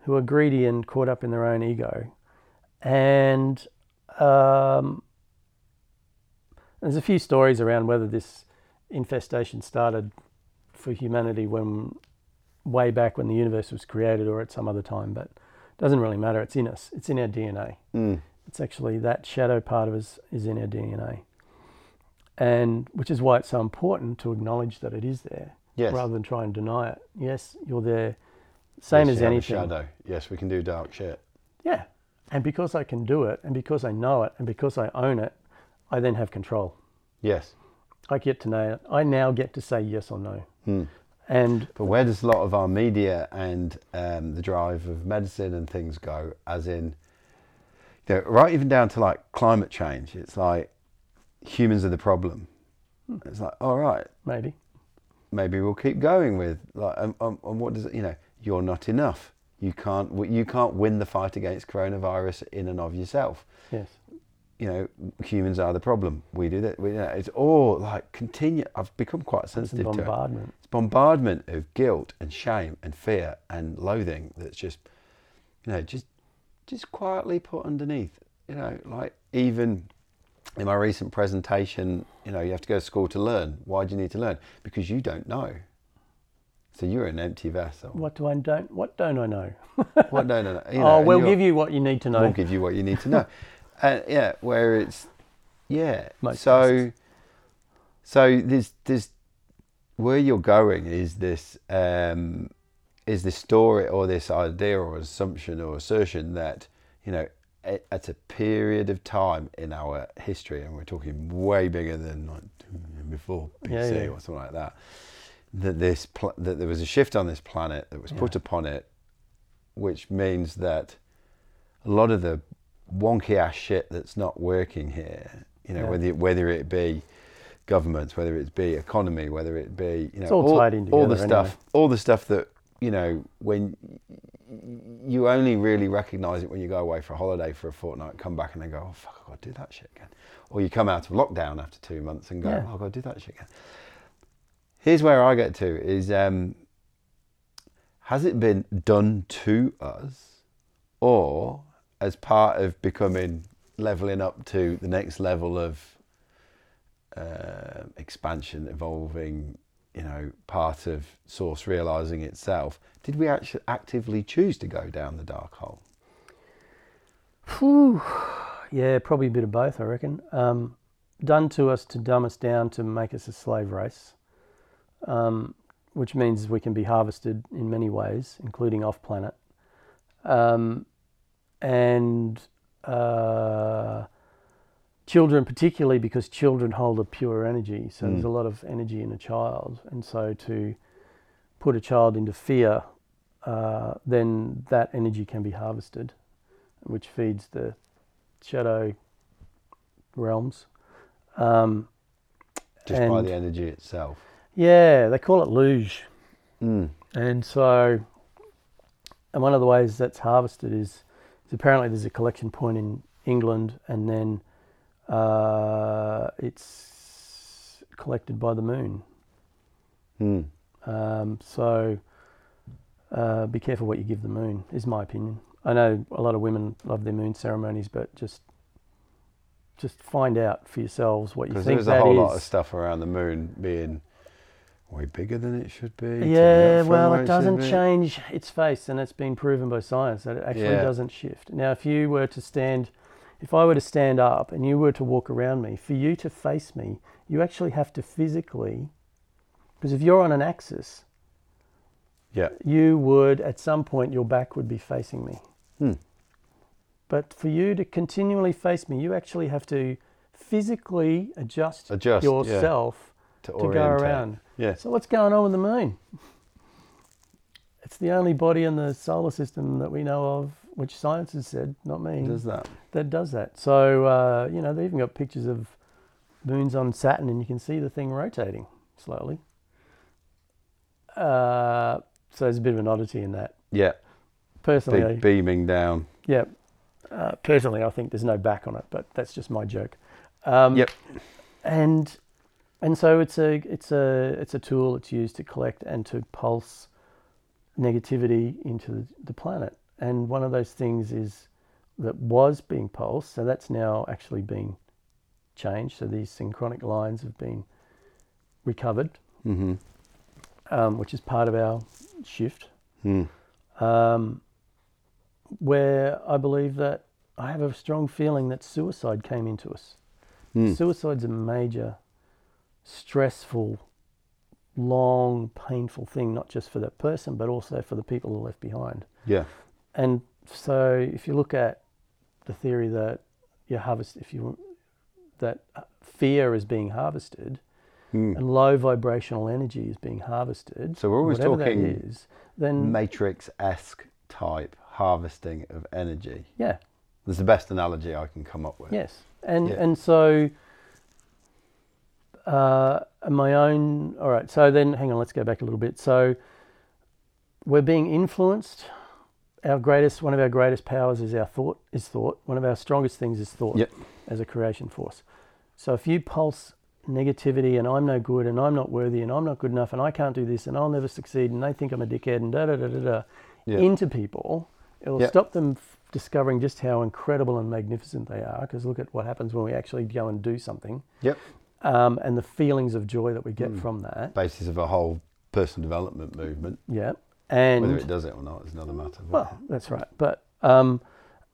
who are greedy and caught up in their own ego. And um, there's a few stories around whether this infestation started for humanity when way back when the universe was created or at some other time, but it doesn't really matter. It's in us. It's in our DNA. Mm. It's actually that shadow part of us is in our DNA. And which is why it's so important to acknowledge that it is there Yes. rather than try and deny it. Yes, you're there. Same Yes, as you have a anything. shadow. Yes, we can do dark shit. Yeah. And because I can do it and because I know it and because I own it, I then have control. Yes. I get to know it. I now get to say yes or no. Hmm. And But where does a lot of our media and um, the drive of medicine and things go? As in, you know, right even down to like climate change. It's like humans are the problem. It's like, all right, maybe. maybe we'll keep going with like, um, um, and what does it? You know, you're not enough. You can't. You can't win the fight against coronavirus in and of yourself. Yes. You know, humans are the problem. We do that. We, you know, it's all like continue. I've become quite It's sensitive to it bombardment. it's bombardment of guilt and shame and fear and loathing that's just you know just just quietly put underneath you know like even in my recent presentation you know you have to go to school to learn. Why do you need to learn? Because you don't know. So you're an empty vessel. What do I don't what don't I know? what no no no. You know, oh, we'll give you what you need to know. we'll give you what you need to know. And yeah where it's yeah. Most so so there's there's where you're going is this um is this story or this idea or assumption or assertion that you know at a period of time in our history and we're talking way bigger than like before BC Yeah, yeah. or something like that that this pl- that there was a shift on this planet that was put upon it which means that a lot of the wonky ass shit that's not working here, you know, Yeah. whether whether it be governments, whether it be economy, whether it be you know all in all the together stuff, all the stuff that you know when you only really recognise it when you go away for a holiday for a fortnight, come back and then go, oh fuck, I got to do that shit again, or you come out of lockdown after two months and go, Yeah. oh, I got to do that shit again. Here's where I get to is um, has it been done to us or as part of becoming leveling up to the next level of uh, expansion evolving you know part of source realizing itself did we actually actively choose to go down the dark hole Whew. Yeah, probably a bit of both, I reckon. Um, done to us to dumb us down to make us a slave race, um, which means we can be harvested in many ways, including off planet. Um, and uh, children, particularly because children hold a pure energy, so there's Mm. a lot of energy in a child. And so to put a child into fear, uh, then that energy can be harvested, which feeds the shadow realms. Um, Just by the energy itself. yeah, they call it loosh. Mm. And so, and one of the ways that's harvested is, is apparently there's a collection point in England, and then uh, it's collected by the moon. Mm. Um, so, uh, be careful what you give the moon, is my opinion. I know a lot of women love their moon ceremonies, but just just find out for yourselves what you Because think there's a whole lot of stuff around the moon being way bigger than it should be. Yeah, well, it doesn't change its face, and it's been proven by science that it actually Yeah. doesn't shift. Now, if you were to stand, if I were to stand up and you were to walk around me, for you to face me, you actually have to physically, because if you're on an axis, Yeah. you would, at some point, your back would be facing me. Hmm. But for you to continually face me, you actually have to physically adjust, Adjust, yeah, yourself To, to go around. Yeah. So what's going on with the moon? It's the only body in the solar system that we know of, which science has said, not me, Does that? that does that. So uh, you know they've even got pictures of moons on Saturn, and you can see the thing rotating slowly. Uh, so there's a bit of an oddity in that. Yeah. Personally, Big beaming down. yeah. Uh, personally, I think there's no back on it, but that's just my joke. Um, Yep. And and so it's a it's a it's a tool that's used to collect and to pulse negativity into the planet. And one of those things is that was being pulsed, so that's now actually been changed. So these synchronic lines have been recovered, Mm-hmm. um, which is part of our shift. Mm. um, where I believe that I have a strong feeling that suicide came into us. Mm. Suicide's a major, stressful, long, painful thing, not just for that person, but also for the people who are left behind. Yeah. And so, if you look at the theory that you harvest, if you that fear is being harvested Mm. and low vibrational energy is being harvested, So we're always talking is, then Matrix esque type harvesting of energy. yeah, That's the best analogy I can come up with. Yes, and Yeah. and so uh, my own. All right, so then hang on, let's go back a little bit. So we're being influenced. Our greatest, one of our greatest powers is our thought. Is thought. One of our strongest things is thought Yep. as a creation force. So if you pulse negativity and I'm no good and I'm not worthy and I'm not good enough and I can't do this and I'll never succeed and they think I'm a dickhead and da da da da da Yeah. into people, it'll Yep. stop them f- discovering just how incredible and magnificent they are. Because look at what happens when we actually go and do something, Yep. um, and the feelings of joy that we get Mm. from that. Basis of a whole personal development movement. Yeah, and Whether it does it or not is another matter. well, that's right. But um,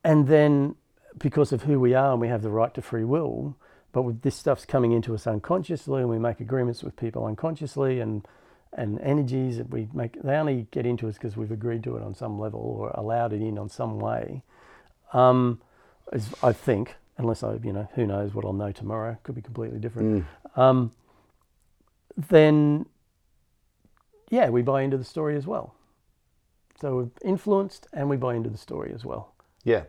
and then because of who we are and we have the right to free will, but with this stuff's coming into us unconsciously, and we make agreements with people unconsciously, and and energies that we make, they only get into us because we've agreed to it on some level or allowed it in on some way. Um, I think, unless I, you know, who knows what I'll know tomorrow, could be completely different. Mm. Um, then, yeah, we buy into the story as well. So we're influenced and we buy into the story as well. Yeah.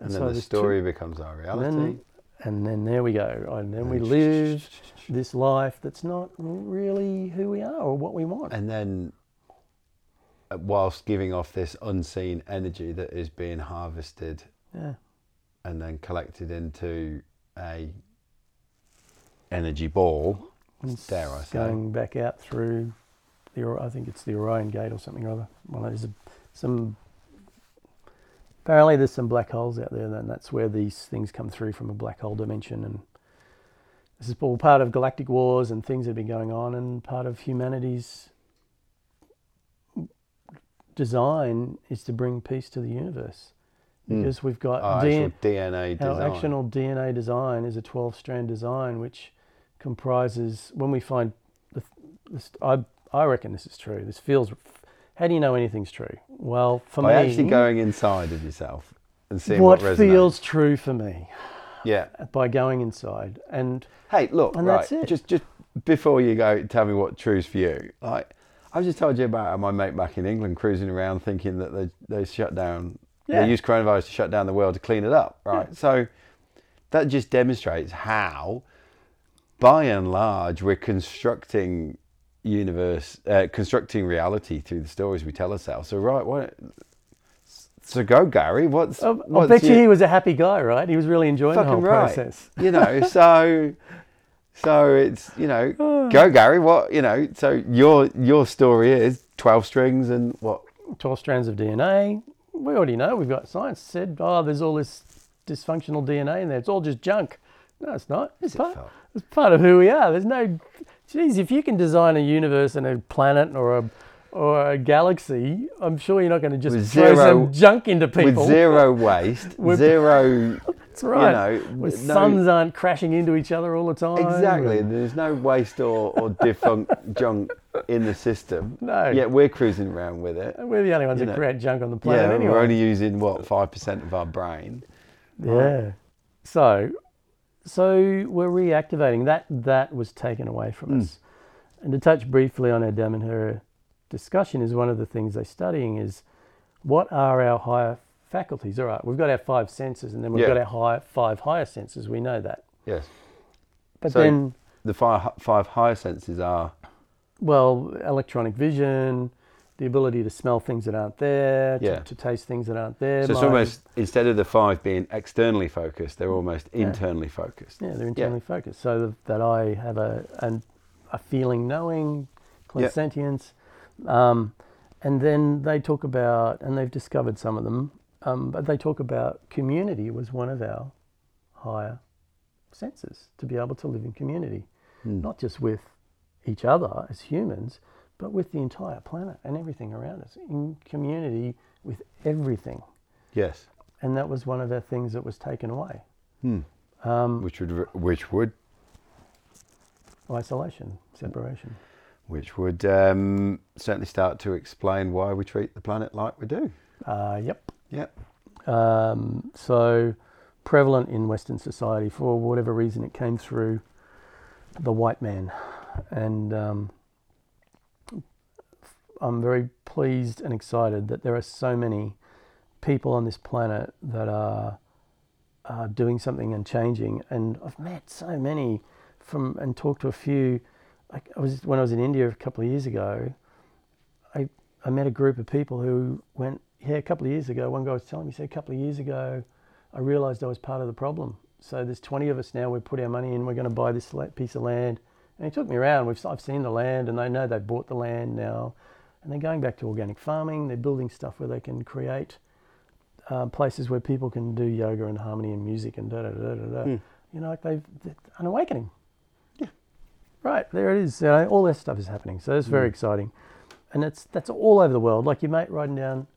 And then so the there's two- story becomes our And reality. then, and then there we go. And then we And live this life that's not really who we are or what we want. and then uh, whilst giving off this unseen energy that is being harvested Yeah. and then collected into a energy ball And dare I say. Going back out through the, I think it's the Orion Gate or something or other. Well, there's a, some, apparently there's some black holes out there and that's where these things come through from a black hole dimension and this is all part of galactic wars and things that have been going on and part of humanity's design is to bring peace to the universe. because we've got Our actual DNA design. our actual DNA design is a 12 strand design, which comprises, when we find, the, I, I reckon this is true. This feels, how do you know anything's true? Well, for By me, actually going inside of yourself and seeing what, what feels true for me Yeah. by going inside. And Hey, look, And right. that's it. Just, just before you go, tell me what true's for you. Like, I was just told you about my mate back in England cruising around thinking that they they shut down, Yeah. they used coronavirus to shut down the world to clean it up, right? So that just demonstrates how, by and large, we're constructing universe, uh, constructing reality through the stories we tell ourselves. So right, what? So go, Gary. What's I, I what's bet you your- he was a happy guy, right? He was really enjoying the whole right. process. You know, so so it's you know, go Gary. What you know? So your your story is twelve strings and what? 12 strands of DNA. We already know. We've got science said, oh, there's all this dysfunctional DNA in there. It's all just junk. No, it's not. It's, it, part, it's part of who we are. There's no, geez, if you can design a universe and a planet or a or a galaxy, I'm sure you're not going to just With throw zero- some junk into people. With zero waste, With- zero. That's right. know, Where no- suns aren't crashing into each other all the time. Exactly. and- There's no waste or, or defunct junk in the system. No. Yet we're cruising around with it. We're the only ones You that know. create junk on the planet Yeah, anyway. we're only using what five percent of our brain. Yeah. So, so we're reactivating that. That was taken away from hmm. us. And to touch briefly on our her discussion, is one of the things they're studying is what are our higher faculties? All right, we've got our five senses, and then we've Yeah. got our high, five higher senses. We know that. Yes. But So- then, The five five higher senses are well, electronic vision, the ability to smell things that aren't there, Yeah. to, to taste things that aren't there. So it's almost instead of the five being externally focused, they're almost internally focused. Yeah, they're internally focused. So th- that I have a an, a feeling, knowing, clairsentience, um, and then they talk about, and they've discovered some of them, um, but they talk about community was one of our higher senses to be able to live in community, Hmm. not just with each other as humans, but with the entire planet and everything around us, in community with everything. Yes. And that was one of the things that was taken away. Hmm. Um, Which would which would isolation, separation. which would um, certainly start to explain why we treat the planet like we do. Uh, yep. Yep. Um, so prevalent in Western society for whatever reason it came through the white man, and um, I'm very pleased and excited that there are so many people on this planet that are, are doing something and changing. And I've met so many from and talked to a few. Like I was when I was in India a couple of years ago. I I met a group of people who went yeah a couple of years ago. One guy was telling me he said a couple of years ago, I realised I was part of the problem. So there's 20 of us now. We put our money in. We're going to buy this piece of land. And he took me around. We've I've seen the land, and they know they've bought the land now, and they're going back to organic farming. They're building stuff where they can create uh, places where people can do yoga and harmony and music and da da da da da. Hmm. You know, like they've an awakening. Yeah. Right there it is. You know, all that stuff is happening. So it's very Mm. exciting, and it's that's all over the world. Like your mate riding down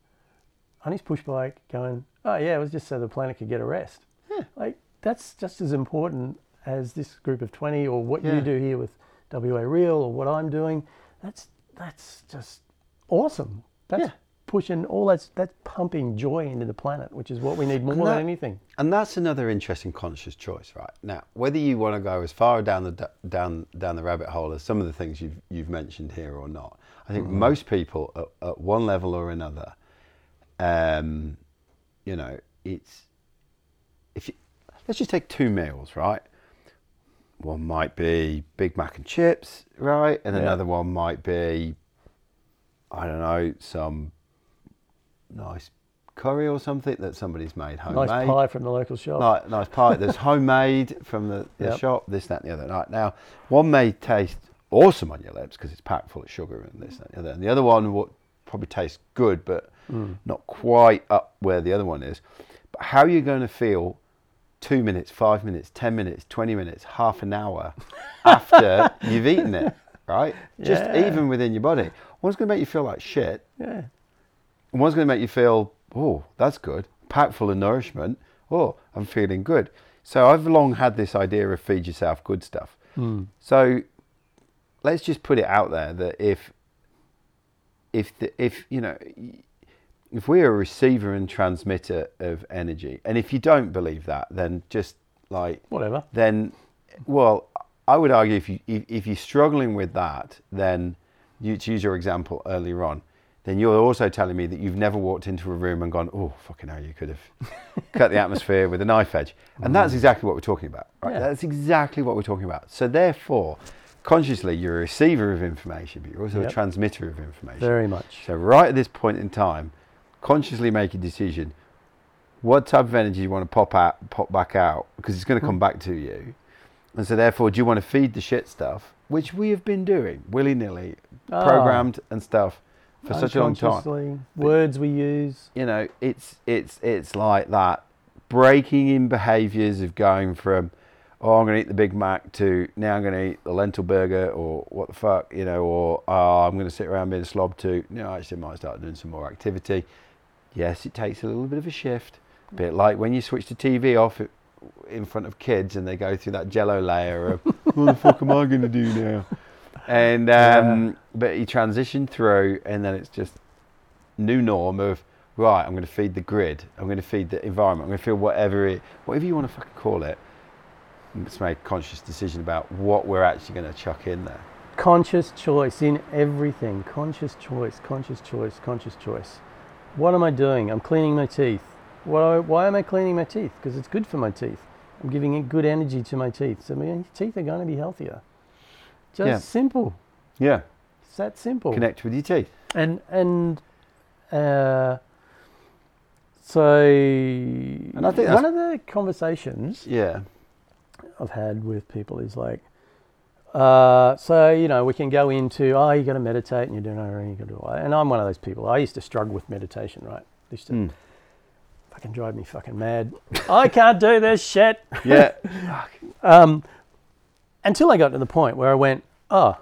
on his push bike, going, "Oh yeah, it was just so the planet could get a rest." Yeah. Like that's just as important as this group of twenty, or what Yeah. you do here with WA Real, or what I'm doing. That's that's just awesome. That's Yeah. pushing all that's that's pumping joy into the planet, which is what we need more And than anything. And that's another interesting conscious choice, right? Now, whether you want to go as far down the down down the rabbit hole as some of the things you've you've mentioned here or not, I think most people at, at one level or another, um, you know, it's if you, let's just take two meals, right? One might be Big Mac and chips, right, and Yeah. another one might be, I don't know, some nice curry or something that somebody's made homemade Nice pie from the local shop. nice, nice pie that's homemade from the, the Yep. shop, this, that, and the other. Right, now, one may taste awesome on your lips because it's packed full of sugar and this, that, and the other. And the other one will probably taste good, but Mm. not quite up where the other one is. But how are you going to feel two minutes, five minutes, 10 minutes, 20 minutes, half an hour after you've eaten it, right? Just even within your body. One's going to make you feel like shit, Yeah. and one's going to make you feel, oh, that's good. packed full of nourishment. Oh, I'm feeling good. So I've long had this idea of feed yourself good stuff. Mm. So let's just put it out there that if if the, if you know if we're a receiver and transmitter of energy, and if you don't believe that, then just like Whatever. then well i would argue if you if, if you're struggling with that then you to use your example earlier on then you're also telling me that you've never walked into a room and gone oh fucking hell you could have cut the atmosphere with a knife edge and that's mm. exactly what we're talking about right Yeah. that's exactly what we're talking about so therefore consciously you're a receiver of information but you're also Yep. a transmitter of information Very much. so right at this point in time, consciously make a decision. What type of energy you want to pop out, pop back out, because it's going to come mm. back to you. And so therefore, do you want to feed the shit stuff, which we have been doing willy nilly, Ah. programmed and stuff for such a long time. Words we use. You know, it's it's it's like that breaking in behaviours of going from oh I'm going to eat the Big Mac to now I'm going to eat the lentil burger or what the fuck you know or oh, I'm going to sit around being a slob to you know actually I might start doing some more activity. Yes, it takes a little bit of a shift. A bit like when you switch the TV off in front of kids and they go through that jello layer of what the fuck am I going to do now? And um, but you transition through and then it's just new norm of right. I'm going to feed the grid. I'm going to feed the environment. I'm going to feed whatever it, whatever you want to fucking call it. Let's make a conscious decision about what we're actually going to chuck in there. Conscious choice in everything. Conscious choice, conscious choice, conscious choice. What am I doing? I'm cleaning my teeth. Why, why am I cleaning my teeth? Because it's good for my teeth. I'm giving it good energy to my teeth. So my teeth are going to be healthier. Just Yeah. simple. Yeah, It's that simple. connect with your teeth. And and uh, so And I think one of the conversations Yeah, I've had with people is like, uh, so you know, we can go into oh, you got to meditate and you're doing and you got to do it. And I'm one of those people. I used to struggle with meditation, right? It used to Mm. fucking drive me fucking mad. I can't do this shit. yeah, Um, until I got to the point where I went, oh,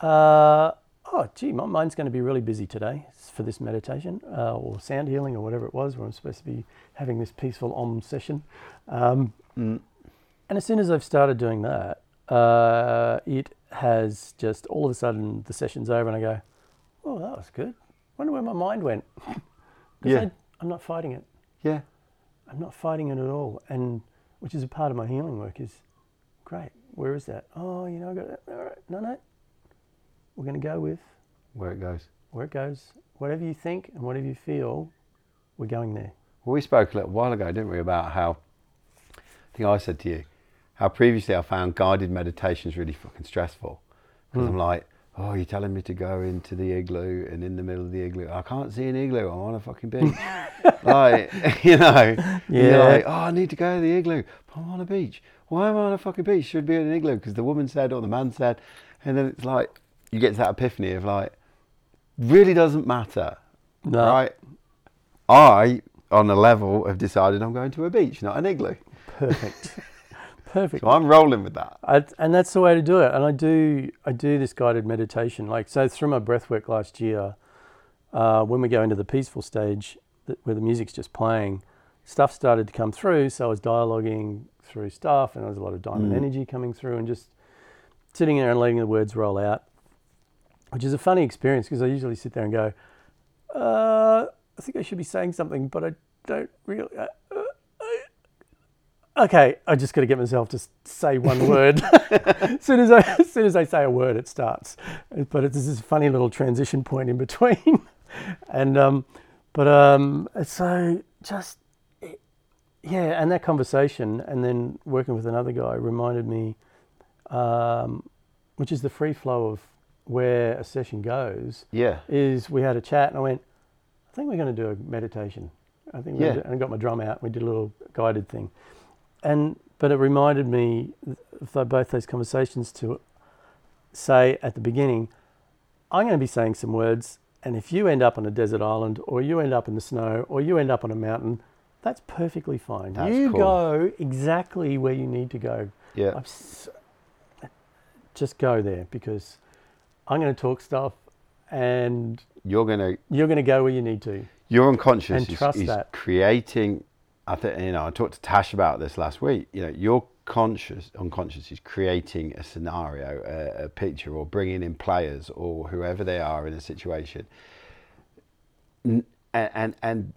uh, oh, gee, my mind's going to be really busy today for this meditation uh, or sound healing or whatever it was, where I'm supposed to be having this peaceful om session. Um, Mm. And as soon as I've started doing that, uh, it has just all of a sudden the session's over and I go, oh, that was good. Wonder where my mind went. Yeah. I, I'm not fighting it. yeah. I'm not fighting it at all, and which is a part of my healing work. Is great. Where is that? Oh, you know, I got that. All right, no, no. We're going to go with Where it goes. where it goes. Whatever you think and whatever you feel, we're going there. Well, we spoke a little while ago, didn't we, about how I think I said to you how previously I found guided meditations really fucking stressful because Hmm. I'm like, oh, you're telling me to go into the igloo and in the middle of the igloo, I can't see an igloo. I'm on a fucking beach. like, you know, you're Yeah. like, oh, I need to go to the igloo. But I'm on a beach. Why am I on a fucking beach? Should be in an igloo because the woman said or the man said, and then it's like you get to that epiphany of like, really doesn't matter No, right? I, on a level, have decided I'm going to a beach, not an igloo. perfect, perfect. So I'm rolling with that. I, and that's the way to do it. And I do I do this guided meditation. Like so through my breath work last year, uh, when we go into the peaceful stage that, where the music's just playing, stuff started to come through. So I was dialoguing through stuff, and there was a lot of diamond Mm. energy coming through, and just sitting there and letting the words roll out, which is a funny experience because I usually sit there and go, uh, I think I should be saying something, but I don't really. Uh, uh, uh, okay, I just got to get myself to say one word. as soon as I, as soon as I say a word, it starts. But it's this funny little transition point in between, and um, but um, so just yeah, and that conversation, and then working with another guy reminded me, um, which is the free flow of where a session goes. Yeah. Is we had a chat, and I went, I think we're going to do a meditation. I think, Yeah. and I got my drum out. We did a little guided thing, and but it reminded me of both those conversations to say at the beginning, I'm going to be saying some words, and if you end up on a desert island, or you end up in the snow, or you end up on a mountain, that's perfectly fine. That's you cool. go exactly where you need to go. Yeah. I'm s- just go there because I'm going to talk stuff, and You're gonna you're going to go where you need to. your unconscious And is, trust is that. creating. I think you know. I talked to Tash about this last week. You know, your conscious unconscious is creating a scenario, a, a picture, or bringing in players or whoever they are in a situation. And, and and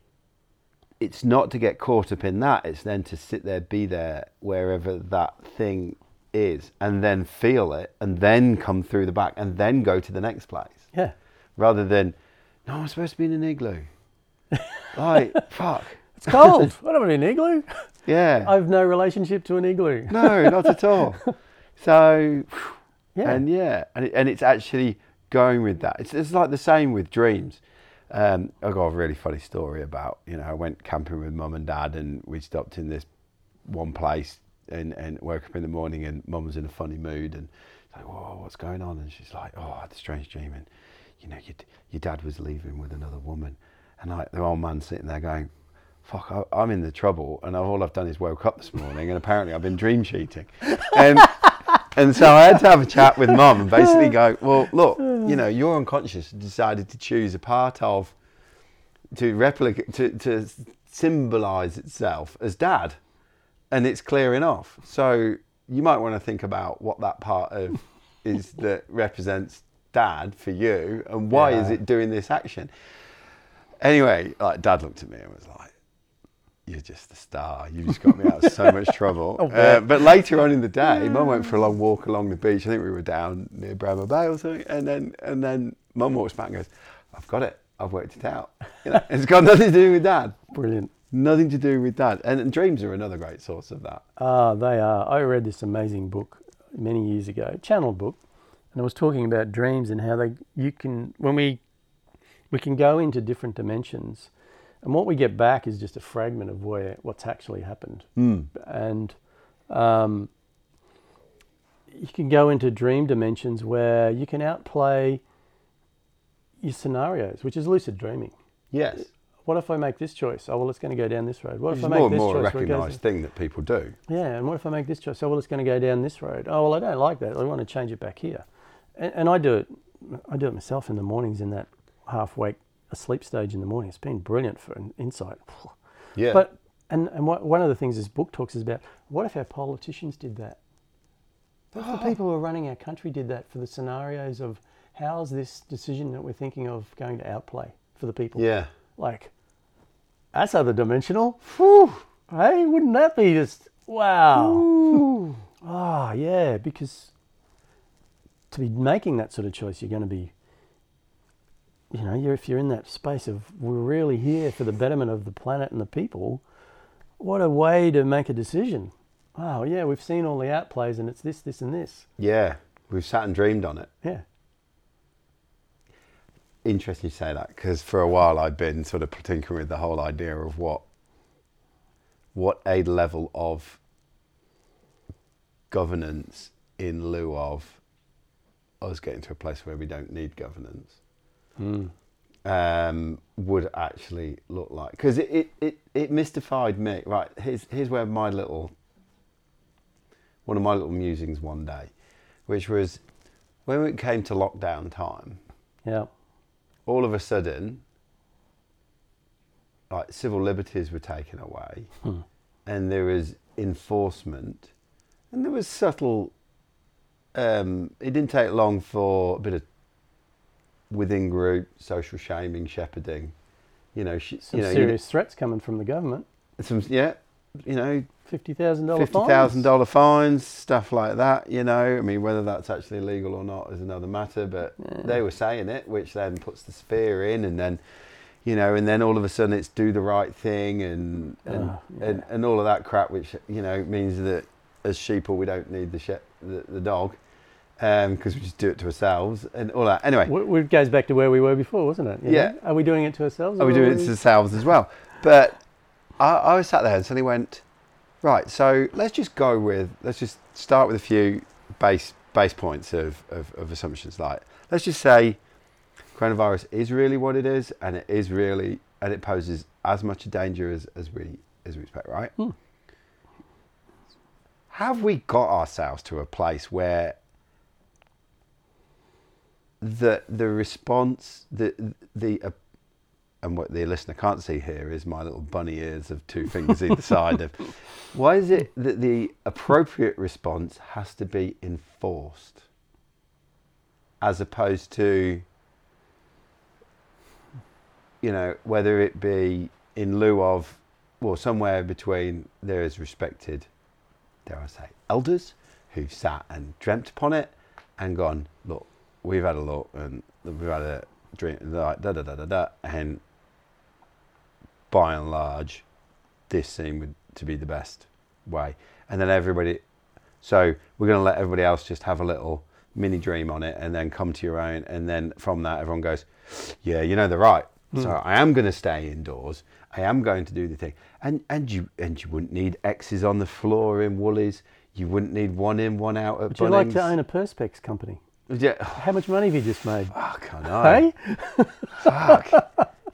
it's not to get caught up in that. It's then to sit there, be there wherever that thing is, and then feel it, and then come through the back, and then go to the next place Yeah. rather than no, I'm supposed to be in an igloo. like fuck. It's cold. I don't want an igloo. Yeah. I have no relationship to an igloo. no, not at all. So Yeah. and yeah, and it, and it's actually going with that. It's it's like the same with dreams. Um, I got a really funny story about you know I went camping with mum and dad and we stopped in this one place and and woke up in the morning and mum was in a funny mood and like whoa what's going on and she's like oh I had a strange dream and you know your your dad was leaving with another woman and like the old man sitting there going fuck I, I'm in the trouble and all I've done is woke up this morning and apparently I've been dream cheating and and so I had to have a chat with mum and basically go, well, look, you know, your unconscious decided to choose a part of to replicate to to symbolise itself as dad, and it's clearing off. So you might want to think about what that part of is that represents dad for you, and why is it doing this action? Anyway, like dad looked at me and was like you're just a star. You just got me out of so much trouble. uh, but later on in the day, Mum went for a long walk along the beach. I think we were down near Bremer Bay or something. And then, and then Mum walks back and goes, "I've got it. I've worked it out. You know, it's got nothing to do with Dad. Brilliant. Nothing to do with Dad. And, and dreams are another great source of that. Ah, they are. I read this amazing book many years ago, channel book, and it was talking about dreams and how they you can when we we can go into different dimensions, and what we get back is just a fragment of where what's actually happened, and um, you can go into dream dimensions where you can outplay your scenarios, which is lucid dreaming. Yes. What if I make this choice? Oh well, it's going to go down this road. What It's if I make more and this more a choice? where it goes- recognised thing that people do. yeah, and what if I make this choice? Oh, well, it's going to go down this road. Oh, well, I don't like that. I want to change it back here. And, and I do it. I do it myself in the mornings in that half wake asleep stage in the morning. It's been brilliant for an insight. Yeah. But and and what, one of the things this book talks is about. What if our politicians did that? What if the people who are running our country did that for the scenarios of how's this decision that we're thinking of going to outplay for the people? yeah. Like, that's other dimensional. Whew. Hey, wouldn't that be just wow? Ah, yeah, because to be making that sort of choice, you're going to be, you know, you're, if you're in that space of we're really here for the betterment of the planet and the people, what a way to make a decision. Oh, yeah, we've seen all the outplays and it's this, this, and this. Yeah. We've sat and dreamed on it. Yeah. interesting you say that because for a while I've been sort of tinkering with the whole idea of what what a level of governance in lieu of us getting to a place where we don't need governance um, would actually look like because it, it, it, it mystified me right here's, here's where my little one of my little musings one day which was when it came to lockdown time Yeah. all of a sudden, like civil liberties were taken away, and there was enforcement, and there was subtle. Um, it didn't take long for a bit of within group social shaming, shepherding. You know, sh- Some you know, you- serious threats coming from the government. some yeah, you know, Fifty thousand dollar fifty thousand dollar fines, stuff like that. You know, I mean, whether that's actually legal or not is another matter. But they were saying it, which then puts the fear in, and then, you know, and then all of a sudden it's do the right thing, and ah, and, Oh, and, and all of that crap, which you know means that as sheeple we don't need the she- the, the dog, because we just do it to ourselves and all that. Anyway, W- It goes back to where we were before, wasn't it? You Yeah. know? Are we doing it to ourselves? Are we doing it to ourselves as well? But I, I was sat there and suddenly went, right, so let's just go with, let's just start with a few base base points of, of, of assumptions. Like, let's just say coronavirus is really what it is, and it is really, and it poses as much a danger as, as we as we expect, right? Hmm. Have we got ourselves to a place where the the response, the the uh, and what the listener can't see here is my little bunny ears of two fingers either side of. Why is it that the appropriate response has to be enforced, as opposed to, you know, whether it be in lieu of, well somewhere between there is respected, dare I say, elders who've sat and dreamt upon it and gone, look, we've had a look and we've had a drink, da da da da da, and by and large, this seemed to be the best way. And then everybody, so we're going to let everybody else just have a little mini dream on it and then come to your own. And then from that, everyone goes, yeah, you know, they're right. Hmm. So I am going to stay indoors. I am going to do the thing. And, and, you, and you wouldn't need X's on the floor in Woolies. You wouldn't need one in, one out at Would you like to own a Perspex company? Yeah. How much money have you just made? Fuck, I know. Hey? Fuck.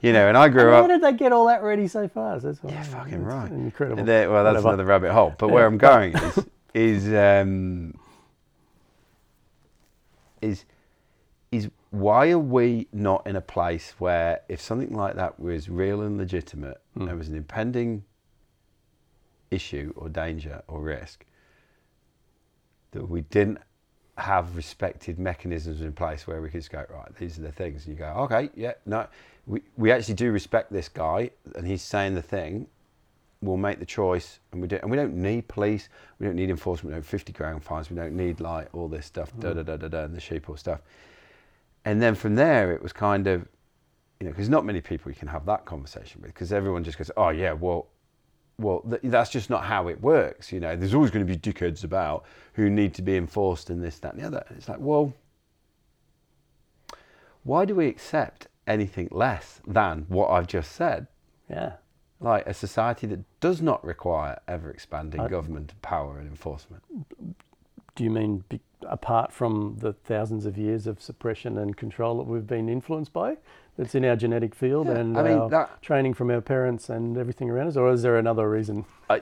You know, and I grew up. How did they get all that ready so fast? That's Yeah, fucking right. Incredible. There- well, that's Whatever. another rabbit hole. But where I'm going is is um, is is why are we not in a place where if something like that was real and legitimate, Hmm. there was an impending issue or danger or risk, that we didn't have respected mechanisms in place where we could just go right. These are the things. And you go, okay, yeah, no, we we actually do respect this guy, and he's saying the thing. We'll make the choice, and we do. And we don't need police. We don't need enforcement. We don't fifty grand fines. We don't need like all this stuff. Da da da da da, and the sheeple stuff. And then from there, it was kind of, you know, because not many people you can have that conversation with, because everyone just goes, oh yeah, well, well, th- that's just not how it works. You know, there's always going to be dickheads about who need to be enforced and this, that, and the other. It's like, well, why do we accept anything less than what I've just said? Yeah. Like a society that does not require ever expanding I- government power and enforcement. Do you mean be, apart from the thousands of years of suppression and control that we've been influenced by? That's in our genetic field Yeah, and I mean, that- training from our parents and everything around us, or is there another reason? I,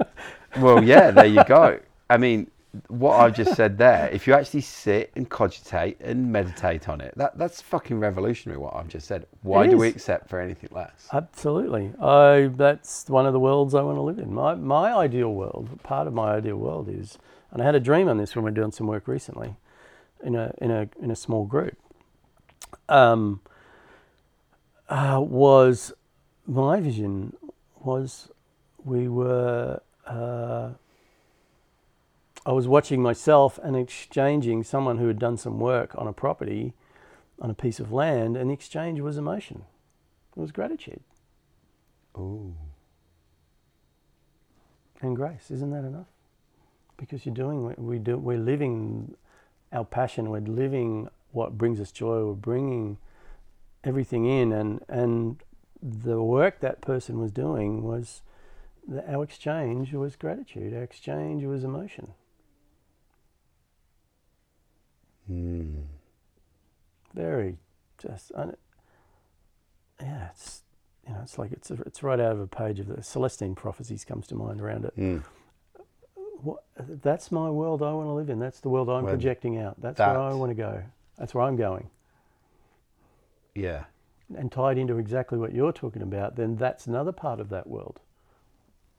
well, yeah, there you go. I mean, what I've just said there, if you actually sit and cogitate and meditate on it, that, that's fucking revolutionary what I've just said. Why do we accept for anything less? Absolutely. I that's one of the worlds I want to live in. My my ideal world, part of my ideal world is and I had a dream on this when we were doing some work recently in a in a in a small group. Um uh, was my vision was we were uh, I was watching myself and exchanging someone who had done some work on a property on a piece of land and the exchange was emotion. It was gratitude Ooh. and grace. Isn't that enough? Because you're doing what we do. We're living our passion. We're living what brings us joy. We're bringing everything in, and and the work that person was doing was the, our exchange was gratitude. Our exchange was emotion. Hmm. Very just un, yeah. It's you know it's like it's it's right out of a page of the Celestine prophecies comes to mind around it. Hmm. what, that's my world I want to live in. That's the world I'm Well, projecting out. That's where I want to go. That's where I'm going. Yeah. And tied into exactly what you're talking about, then that's another part of that world.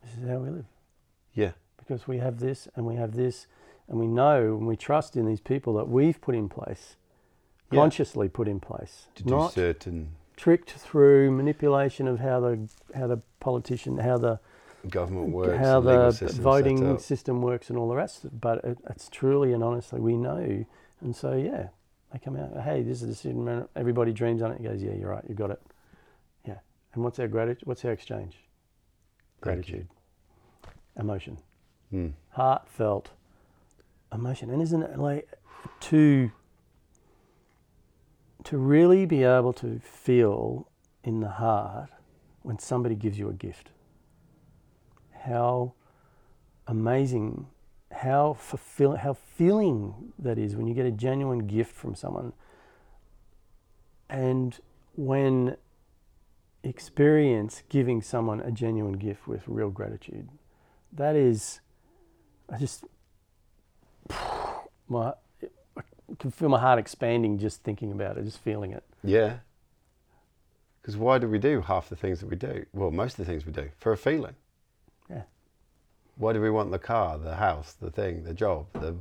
This is how we live. Yeah. Because we have this and we have this, and we know and we trust in these people that we've put in place, Yeah. consciously put in place, To do not certain tricked through manipulation of how the how the politician, how the government works, how the systems voting system works and all the rest. But it, it's truly and honestly, we know. And so, yeah, they come out, hey, this is a decision. Everybody dreams on it. He goes, yeah, you're right, you got it. Yeah. And what's our gratitude? What's our exchange? Gratitude, emotion, Hmm. heartfelt emotion. And isn't it like to to really be able to feel in the heart when somebody gives you a gift? How amazing, how fulfill, how feeling that is when you get a genuine gift from someone, and when experience giving someone a genuine gift with real gratitude. That is, I just my I can feel my heart expanding just thinking about it, just feeling it. Yeah. Because why do we do half the things that we do? Well, most of the things we do for a feeling. Yeah. Why do we want the car, the house, the thing, the job, the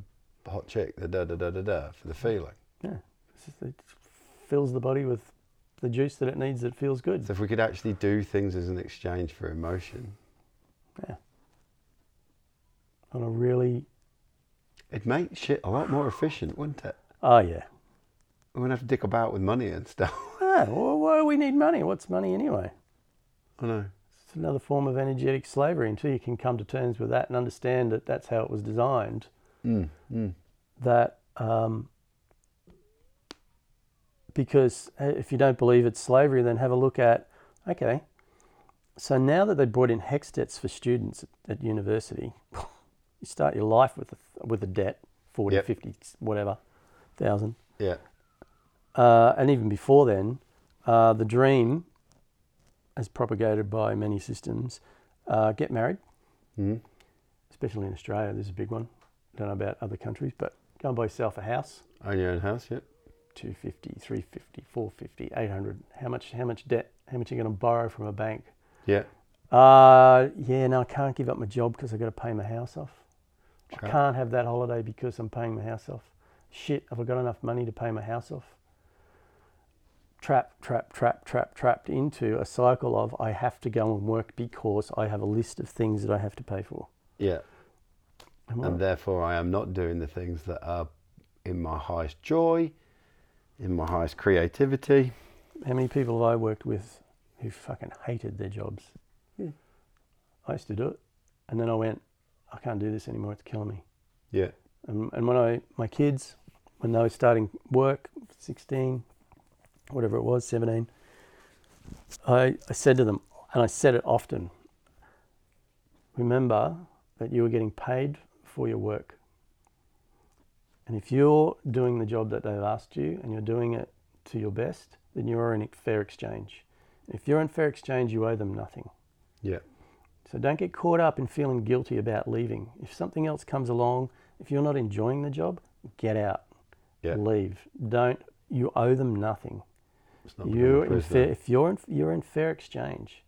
hot chick, the da da da da da for the feeling? Yeah, just, it fills the body with the juice that it needs that feels good. So if we could actually do things as an exchange for emotion, yeah, On a really, it'd make shit a lot more efficient, wouldn't it? oh yeah. We wouldn't have to dick about with money and stuff. Ah, well, why do we need money? What's money anyway? I know. Another form of energetic slavery until you can come to terms with that and understand that that's how it was designed. Mm, mm. That um, because uh, if you don't believe it's slavery, then have a look at okay. So now that they brought in HECS debts for students at, at university, you start your life with a, with a debt, 40, Yep. 50, whatever, thousand. Yeah. Uh, and even before then, uh, the dream, as propagated by many systems, uh, get married, Mm. especially in Australia. This is a big one. I Don't know about other countries, but go and buy yourself a house. Own your own house, yeah. 250, 350, 450, 800. How much, how much debt? How much are you going to borrow from a bank? Yeah. Uh, yeah, no, I can't give up my job because I've got to pay my house off. I can't have that holiday because I'm paying my house off. Shit, have I got enough money to pay my house off? Trap, trap, trap, trap, trapped into a cycle of I have to go and work because I have a list of things that I have to pay for. Yeah. Am And therefore, I am not doing the things that are in my highest joy, in my highest creativity. How many people have I worked with who fucking hated their jobs? Yeah. I used to do it, and then I went, I can't do this anymore. It's killing me. Yeah. And, and when I, my kids, when they were starting work, 16, whatever it was, 17, I, I said to them, and I said it often, remember that you are getting paid for your work. And if you're doing the job that they've asked you and you're doing it to your best, then you're in fair exchange. If you're in fair exchange, you owe them nothing. Yeah. So don't get caught up in feeling guilty about leaving. If something else comes along, if you're not enjoying the job, get out. Yeah. Leave. Don't you owe them nothing. It's not You a in prisoner. fair, if you're in, you're in fair exchange,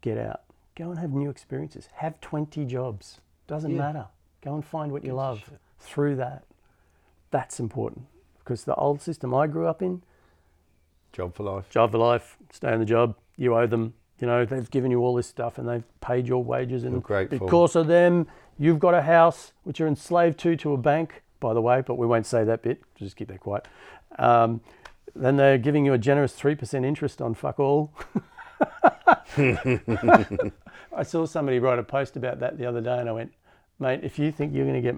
get out. Go and have new experiences. Have 20 jobs. Doesn't Yeah. matter. Go and find what you love shit. through that. That's important because the old system I grew up in, Job for life. job for life, stay on the job, you owe them. You know, they've given you all this stuff and they've paid your wages and grateful. because of them, you've got a house which you're enslaved to to a bank, by the way, but we won't say that bit. Just keep that quiet. Um, then they're giving you a generous 3% interest on fuck all. I saw somebody write a post about that the other day and I went, mate, if you think you're going to get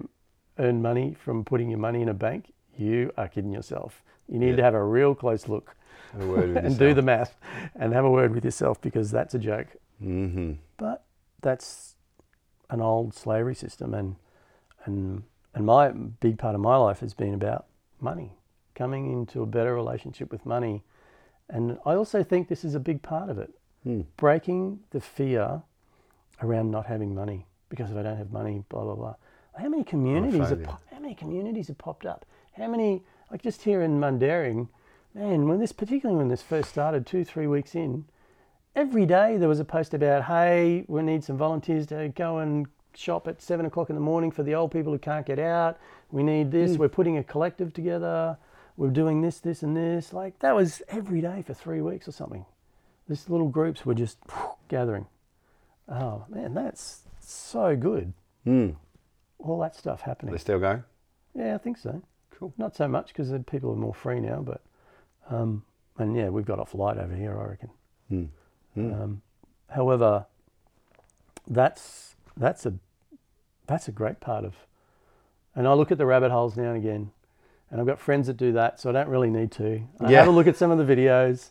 earn money from putting your money in a bank, you are kidding yourself. You need Yeah. to have a real close look Have a word with and do the math and have a word with yourself because that's a joke. Mm-hmm. But that's an old slavery system, and and and my big part of my life has been about money, coming into a better relationship with money, and I also think this is a big part of it, Hmm. breaking the fear around not having money because if I don't have money, blah blah blah. How many communities have, how many communities have popped up? How many like just here in Mundaring, man, when this particularly when this first started, two three weeks in, every day there was a post about, hey, we need some volunteers to go and shop at seven o'clock in the morning for the old people who can't get out. We need this. We're putting a collective together. We're doing this, this, and this. Like that was every day for three weeks or something. These little groups were just gathering. Oh man, that's so good. Mm. All that stuff happening. They still go? Yeah, I think so. Cool. Not so much because people are more free now, but um, and yeah, we've got off light over here, I reckon. Mm. Mm. Um, however, that's that's a that's a great part of, and I look at the rabbit holes now and again, and I've got friends that do that, so I don't really need to. I Yeah. have a look at some of the videos,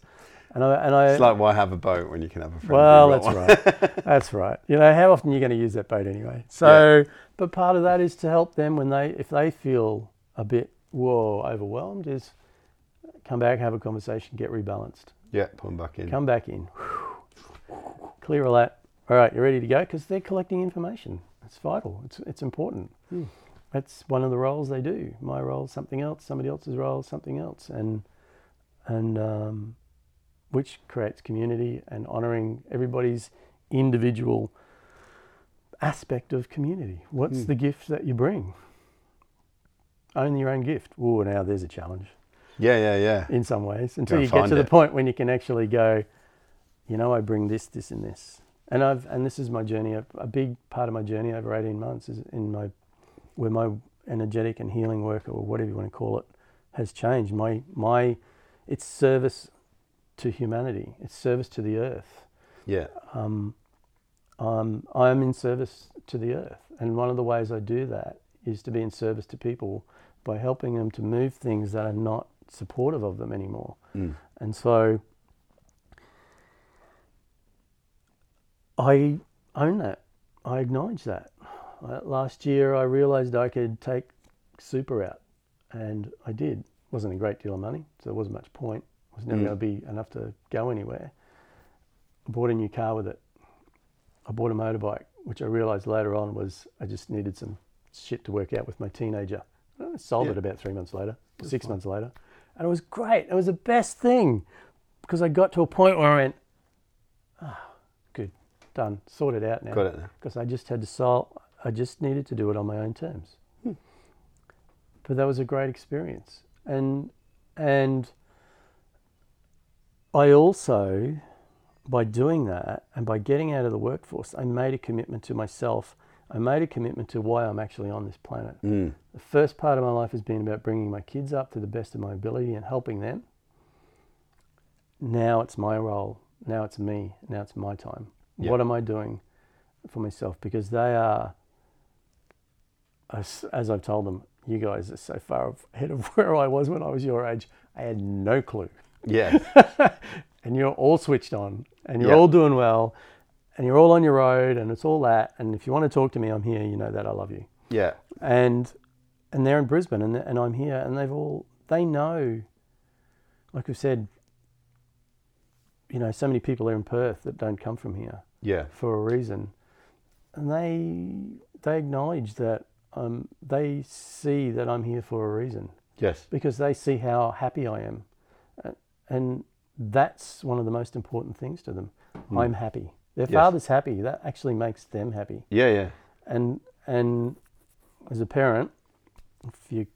and I and I it's like why have a boat when you can have a friend? well, that's right. That's right. You know, how often you're you going to use that boat anyway? So, but part of that is to help them when they, if they feel a bit, whoa, overwhelmed, is come back, have a conversation, get rebalanced, Yeah, pull them back in. come back in, clear all that. All right, you're ready to go because they're collecting information. It's vital. It's it's important. Hmm. That's one of the roles they do. My role, something else. Somebody else's role, something else. And and um, which creates community and honouring everybody's individual aspect of community. What's Mm. the gift that you bring? Own your own gift. Oh, now there's a challenge Yeah, yeah, yeah. in some ways until Gotta you get to the point when you can actually go, you know, I bring this, this, and this. And I've and this is my journey. A, a big part of my journey over eighteen months is in my where my energetic and healing work or whatever you want to call it has changed. My my it's service to humanity. It's service to the earth. Yeah. Um, um, I'm in service to the earth, and one of the ways I do that is to be in service to people by helping them to move things that are not supportive of them anymore. Mm. And so I own that. I acknowledge that. Uh, last year, I realized I could take super out, and I did. It wasn't a great deal of money, so there wasn't much point. It was never Mm. going to be enough to go anywhere. I bought a new car with it. I bought a motorbike, which I realized later on was I just needed some shit to work out with my teenager. I sold Yeah. it about three months later, That's six months later. And it was great. It was the best thing because I got to a point where I went, ah, good, done, sorted out now. Got it now. Because I just had to solve, I just needed to do it on my own terms. But that was a great experience. And, and I also, by doing that and by getting out of the workforce, I made a commitment to myself. I made a commitment to why I'm actually on this planet. Mm. The first part of my life has been about bringing my kids up to the best of my ability and helping them. Now it's my role. Now it's me. Now it's my time. Yeah. What am I doing for myself? Because they are, as, as I've told them, you guys are so far ahead of where I was when I was your age. I had no clue. Yeah. and you're all switched on and you're all doing well and you're all on your road and it's all that. And if you want to talk to me, I'm here. You know that I love you Yeah. and and they're in Brisbane and, and I'm here and they've all they know like we've said you know so many people are in Perth that don't come from here Yeah. for a reason and they they acknowledge that um, they see that I'm here for a reason Yes. because they see how happy I am Uh, and that's one of the most important things to them Hmm. I'm happy their Yes. father's happy that actually makes them happy Yeah, yeah. and and as a parent, if you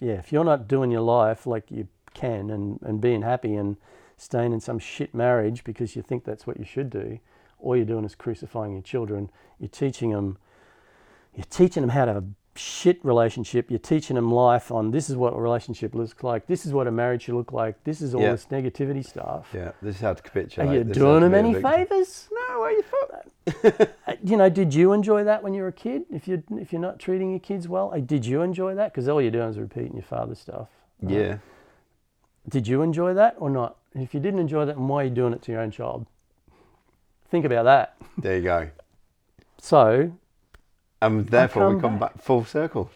yeah, if you're not doing your life like you can and, and being happy and staying in some shit marriage because you think that's what you should do, all you're doing is crucifying your children. You're teaching them you're teaching them how to have a shit relationship. You're teaching them life on this is what a relationship looks like. This is what a marriage should look like. This is all Yeah. this negativity stuff. Yeah. This is how to capitulate. Are you This doing them any favors? No, why you that? Uh, you know, did you enjoy that when you were a kid? If you if you're not treating your kids well, uh, did you enjoy that? Because all you're doing is repeating your father's stuff. right? Yeah. Did you enjoy that or not? And if you didn't enjoy that, then why are you doing it to your own child? Think about that. There you go. So And therefore, we come come back full circle.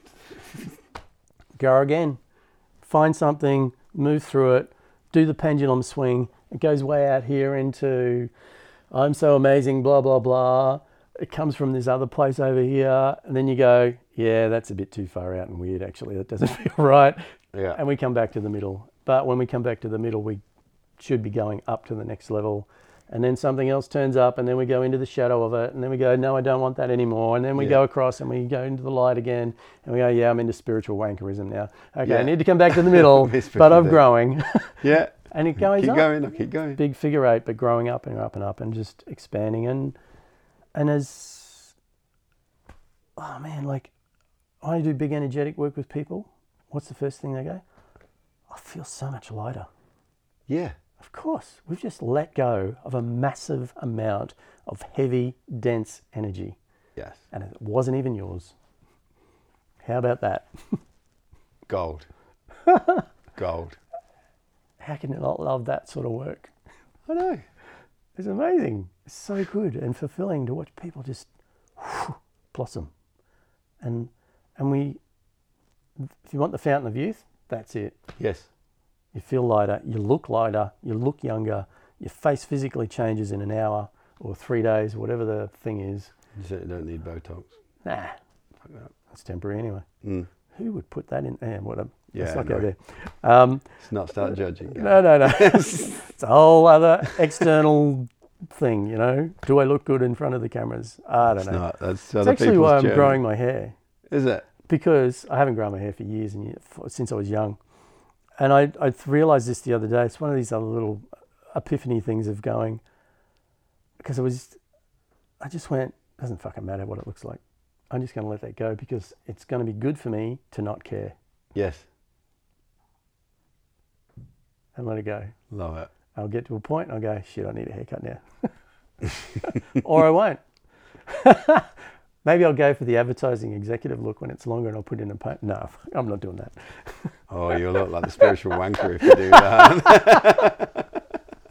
go again, find something, move through it, do the pendulum swing. It goes way out here into I'm so amazing, blah blah blah. It comes from this other place over here, and then you go, yeah, that's a bit too far out and weird. Actually, that doesn't feel right. Yeah. and we come back to the middle. But when we come back to the middle, we should be going up to the next level. And then something else turns up, and then we go into the shadow of it, and then we go, no, I don't want that anymore. And then we Yeah. go across, and we go into the light again, and we go, yeah, I'm into spiritual wankerism now. Okay, Yeah. I need to come back to the middle, but I'm growing, Yeah. and it goes Keep up going. I'll keep going. big figure eight, but growing up and up and up and just expanding and and as oh man, like I do big energetic work with people. What's the first thing they go? I feel so much lighter. Yeah. Of course, we've just let go of a massive amount of heavy, dense energy, Yes. and it wasn't even yours. How about that? Gold. Gold. How can you not love that sort of work? I know. It's amazing. It's so good and fulfilling to watch people just blossom. And and we if you want the fountain of youth, that's it. Yes. You feel lighter, you look lighter, you look younger, your face physically changes in an hour or three days, whatever the thing is. You certainly don't need Botox. Nah, Fuck that's temporary anyway. Mm. Who would put that in there? What a Yeah, not go no. there. Um, Let's not start judging. No, no, no. it's a whole other external thing, you know. Do I look good in front of the cameras? I don't It's know. not. That's It's actually why I'm journey. growing my hair Is it? because I haven't grown my hair for years and years, since I was young. And I, I realized this the other day. It's one of these other little epiphany things of going, because I was, I just went, doesn't fucking matter what it looks like. I'm just going to let that go because it's going to be good for me to not care Yes. and let it go. Love it. I'll get to a point and I'll go, shit, I need a haircut now. or I won't. Maybe I'll go for the advertising executive look when it's longer and I'll put in a paint. No, I'm not doing that. Oh, you look like the spiritual wanker if you do that.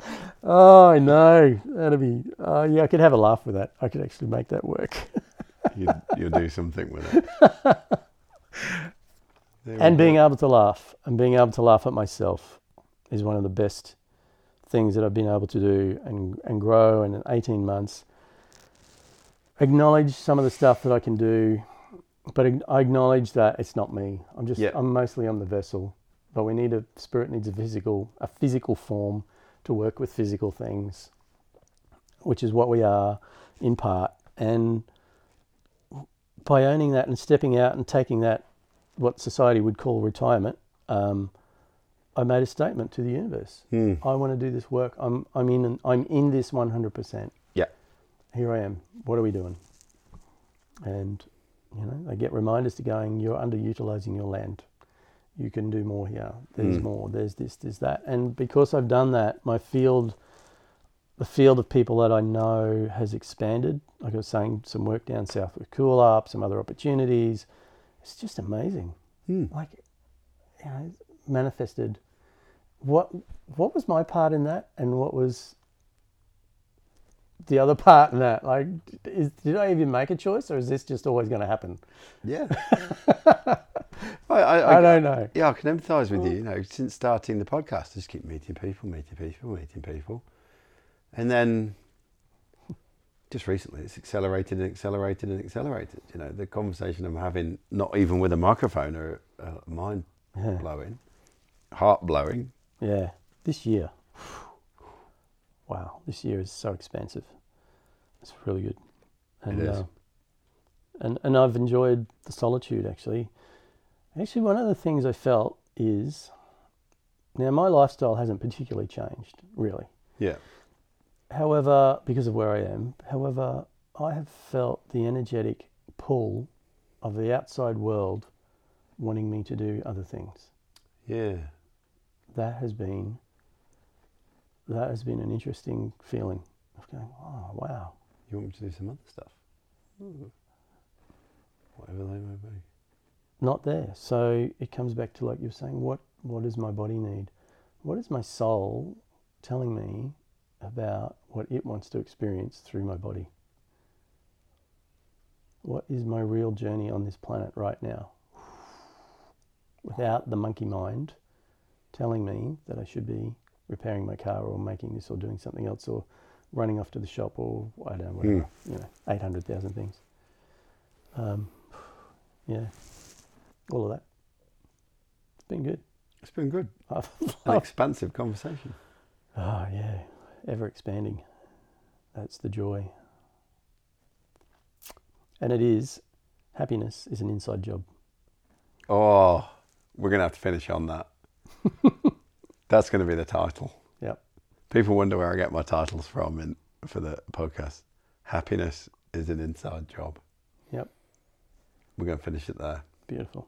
Oh, I know. That'd be, uh, yeah, I could have a laugh with that. I could actually make that work. you, you'll do something with it. And go. being able to laugh and being able to laugh at myself is one of the best things that I've been able to do and, and grow. And in 18 months, acknowledge some of the stuff that I can do, but I acknowledge that it's not me. I'm just, Yeah. I'm mostly on the vessel. But we need a spirit needs a physical, a physical form to work with physical things, which is what we are in part. And by owning that and stepping out and taking that what society would call retirement, um, I made a statement to the universe. Hmm. I want to do this work. I'm I'm in I'm in this 100%. Yeah. Here I am. What are we doing? And you know, they get reminders to going. You're underutilizing your land. You can do more here. There's Mm. more. There's this. There's that. And because I've done that, my field, the field of people that I know has expanded. Like I was saying, some work down south with Coolup, some other opportunities. It's just amazing Hmm. like you know manifested what what was my part in that and what was the other part in that like is, did i even make a choice or is this just always going to happen Yeah. I, I, i, don't know Yeah, I can empathise with you. You know, since starting the podcast, I just keep meeting people, meeting people, meeting people, and then just recently, it's accelerated and accelerated and accelerated. You know, the conversation I'm having, not even with a microphone, are uh, mind yeah. blowing, heart blowing. yeah this year wow this year is so expansive it's really good and is. Uh, and and i've enjoyed the solitude actually actually one of the things i felt is now my lifestyle hasn't particularly changed really Yeah. However, because of where I am, however, I have felt the energetic pull of the outside world wanting me to do other things. Yeah. That has been that has been an interesting feeling of going, oh wow. You want me to do some other stuff? Ooh. Whatever they may be. Not there. So it comes back to like you're saying, what what does my body need? What is my soul telling me about what it wants to experience through my body? What is my real journey on this planet right now? Without the monkey mind telling me that I should be repairing my car or making this or doing something else or running off to the shop or I don't know, whatever, you know, 800,000 things. Um, yeah, all of that. It's been good. It's been good. An expansive conversation. Oh, yeah. Ever expanding. That's the joy. And it is, happiness is an inside job. Oh, we're going to have to finish on that. That's going to be the title. Yep. People wonder where I get my titles from in, for the podcast. Happiness is an inside job. Yep. We're going to finish it there. Beautiful.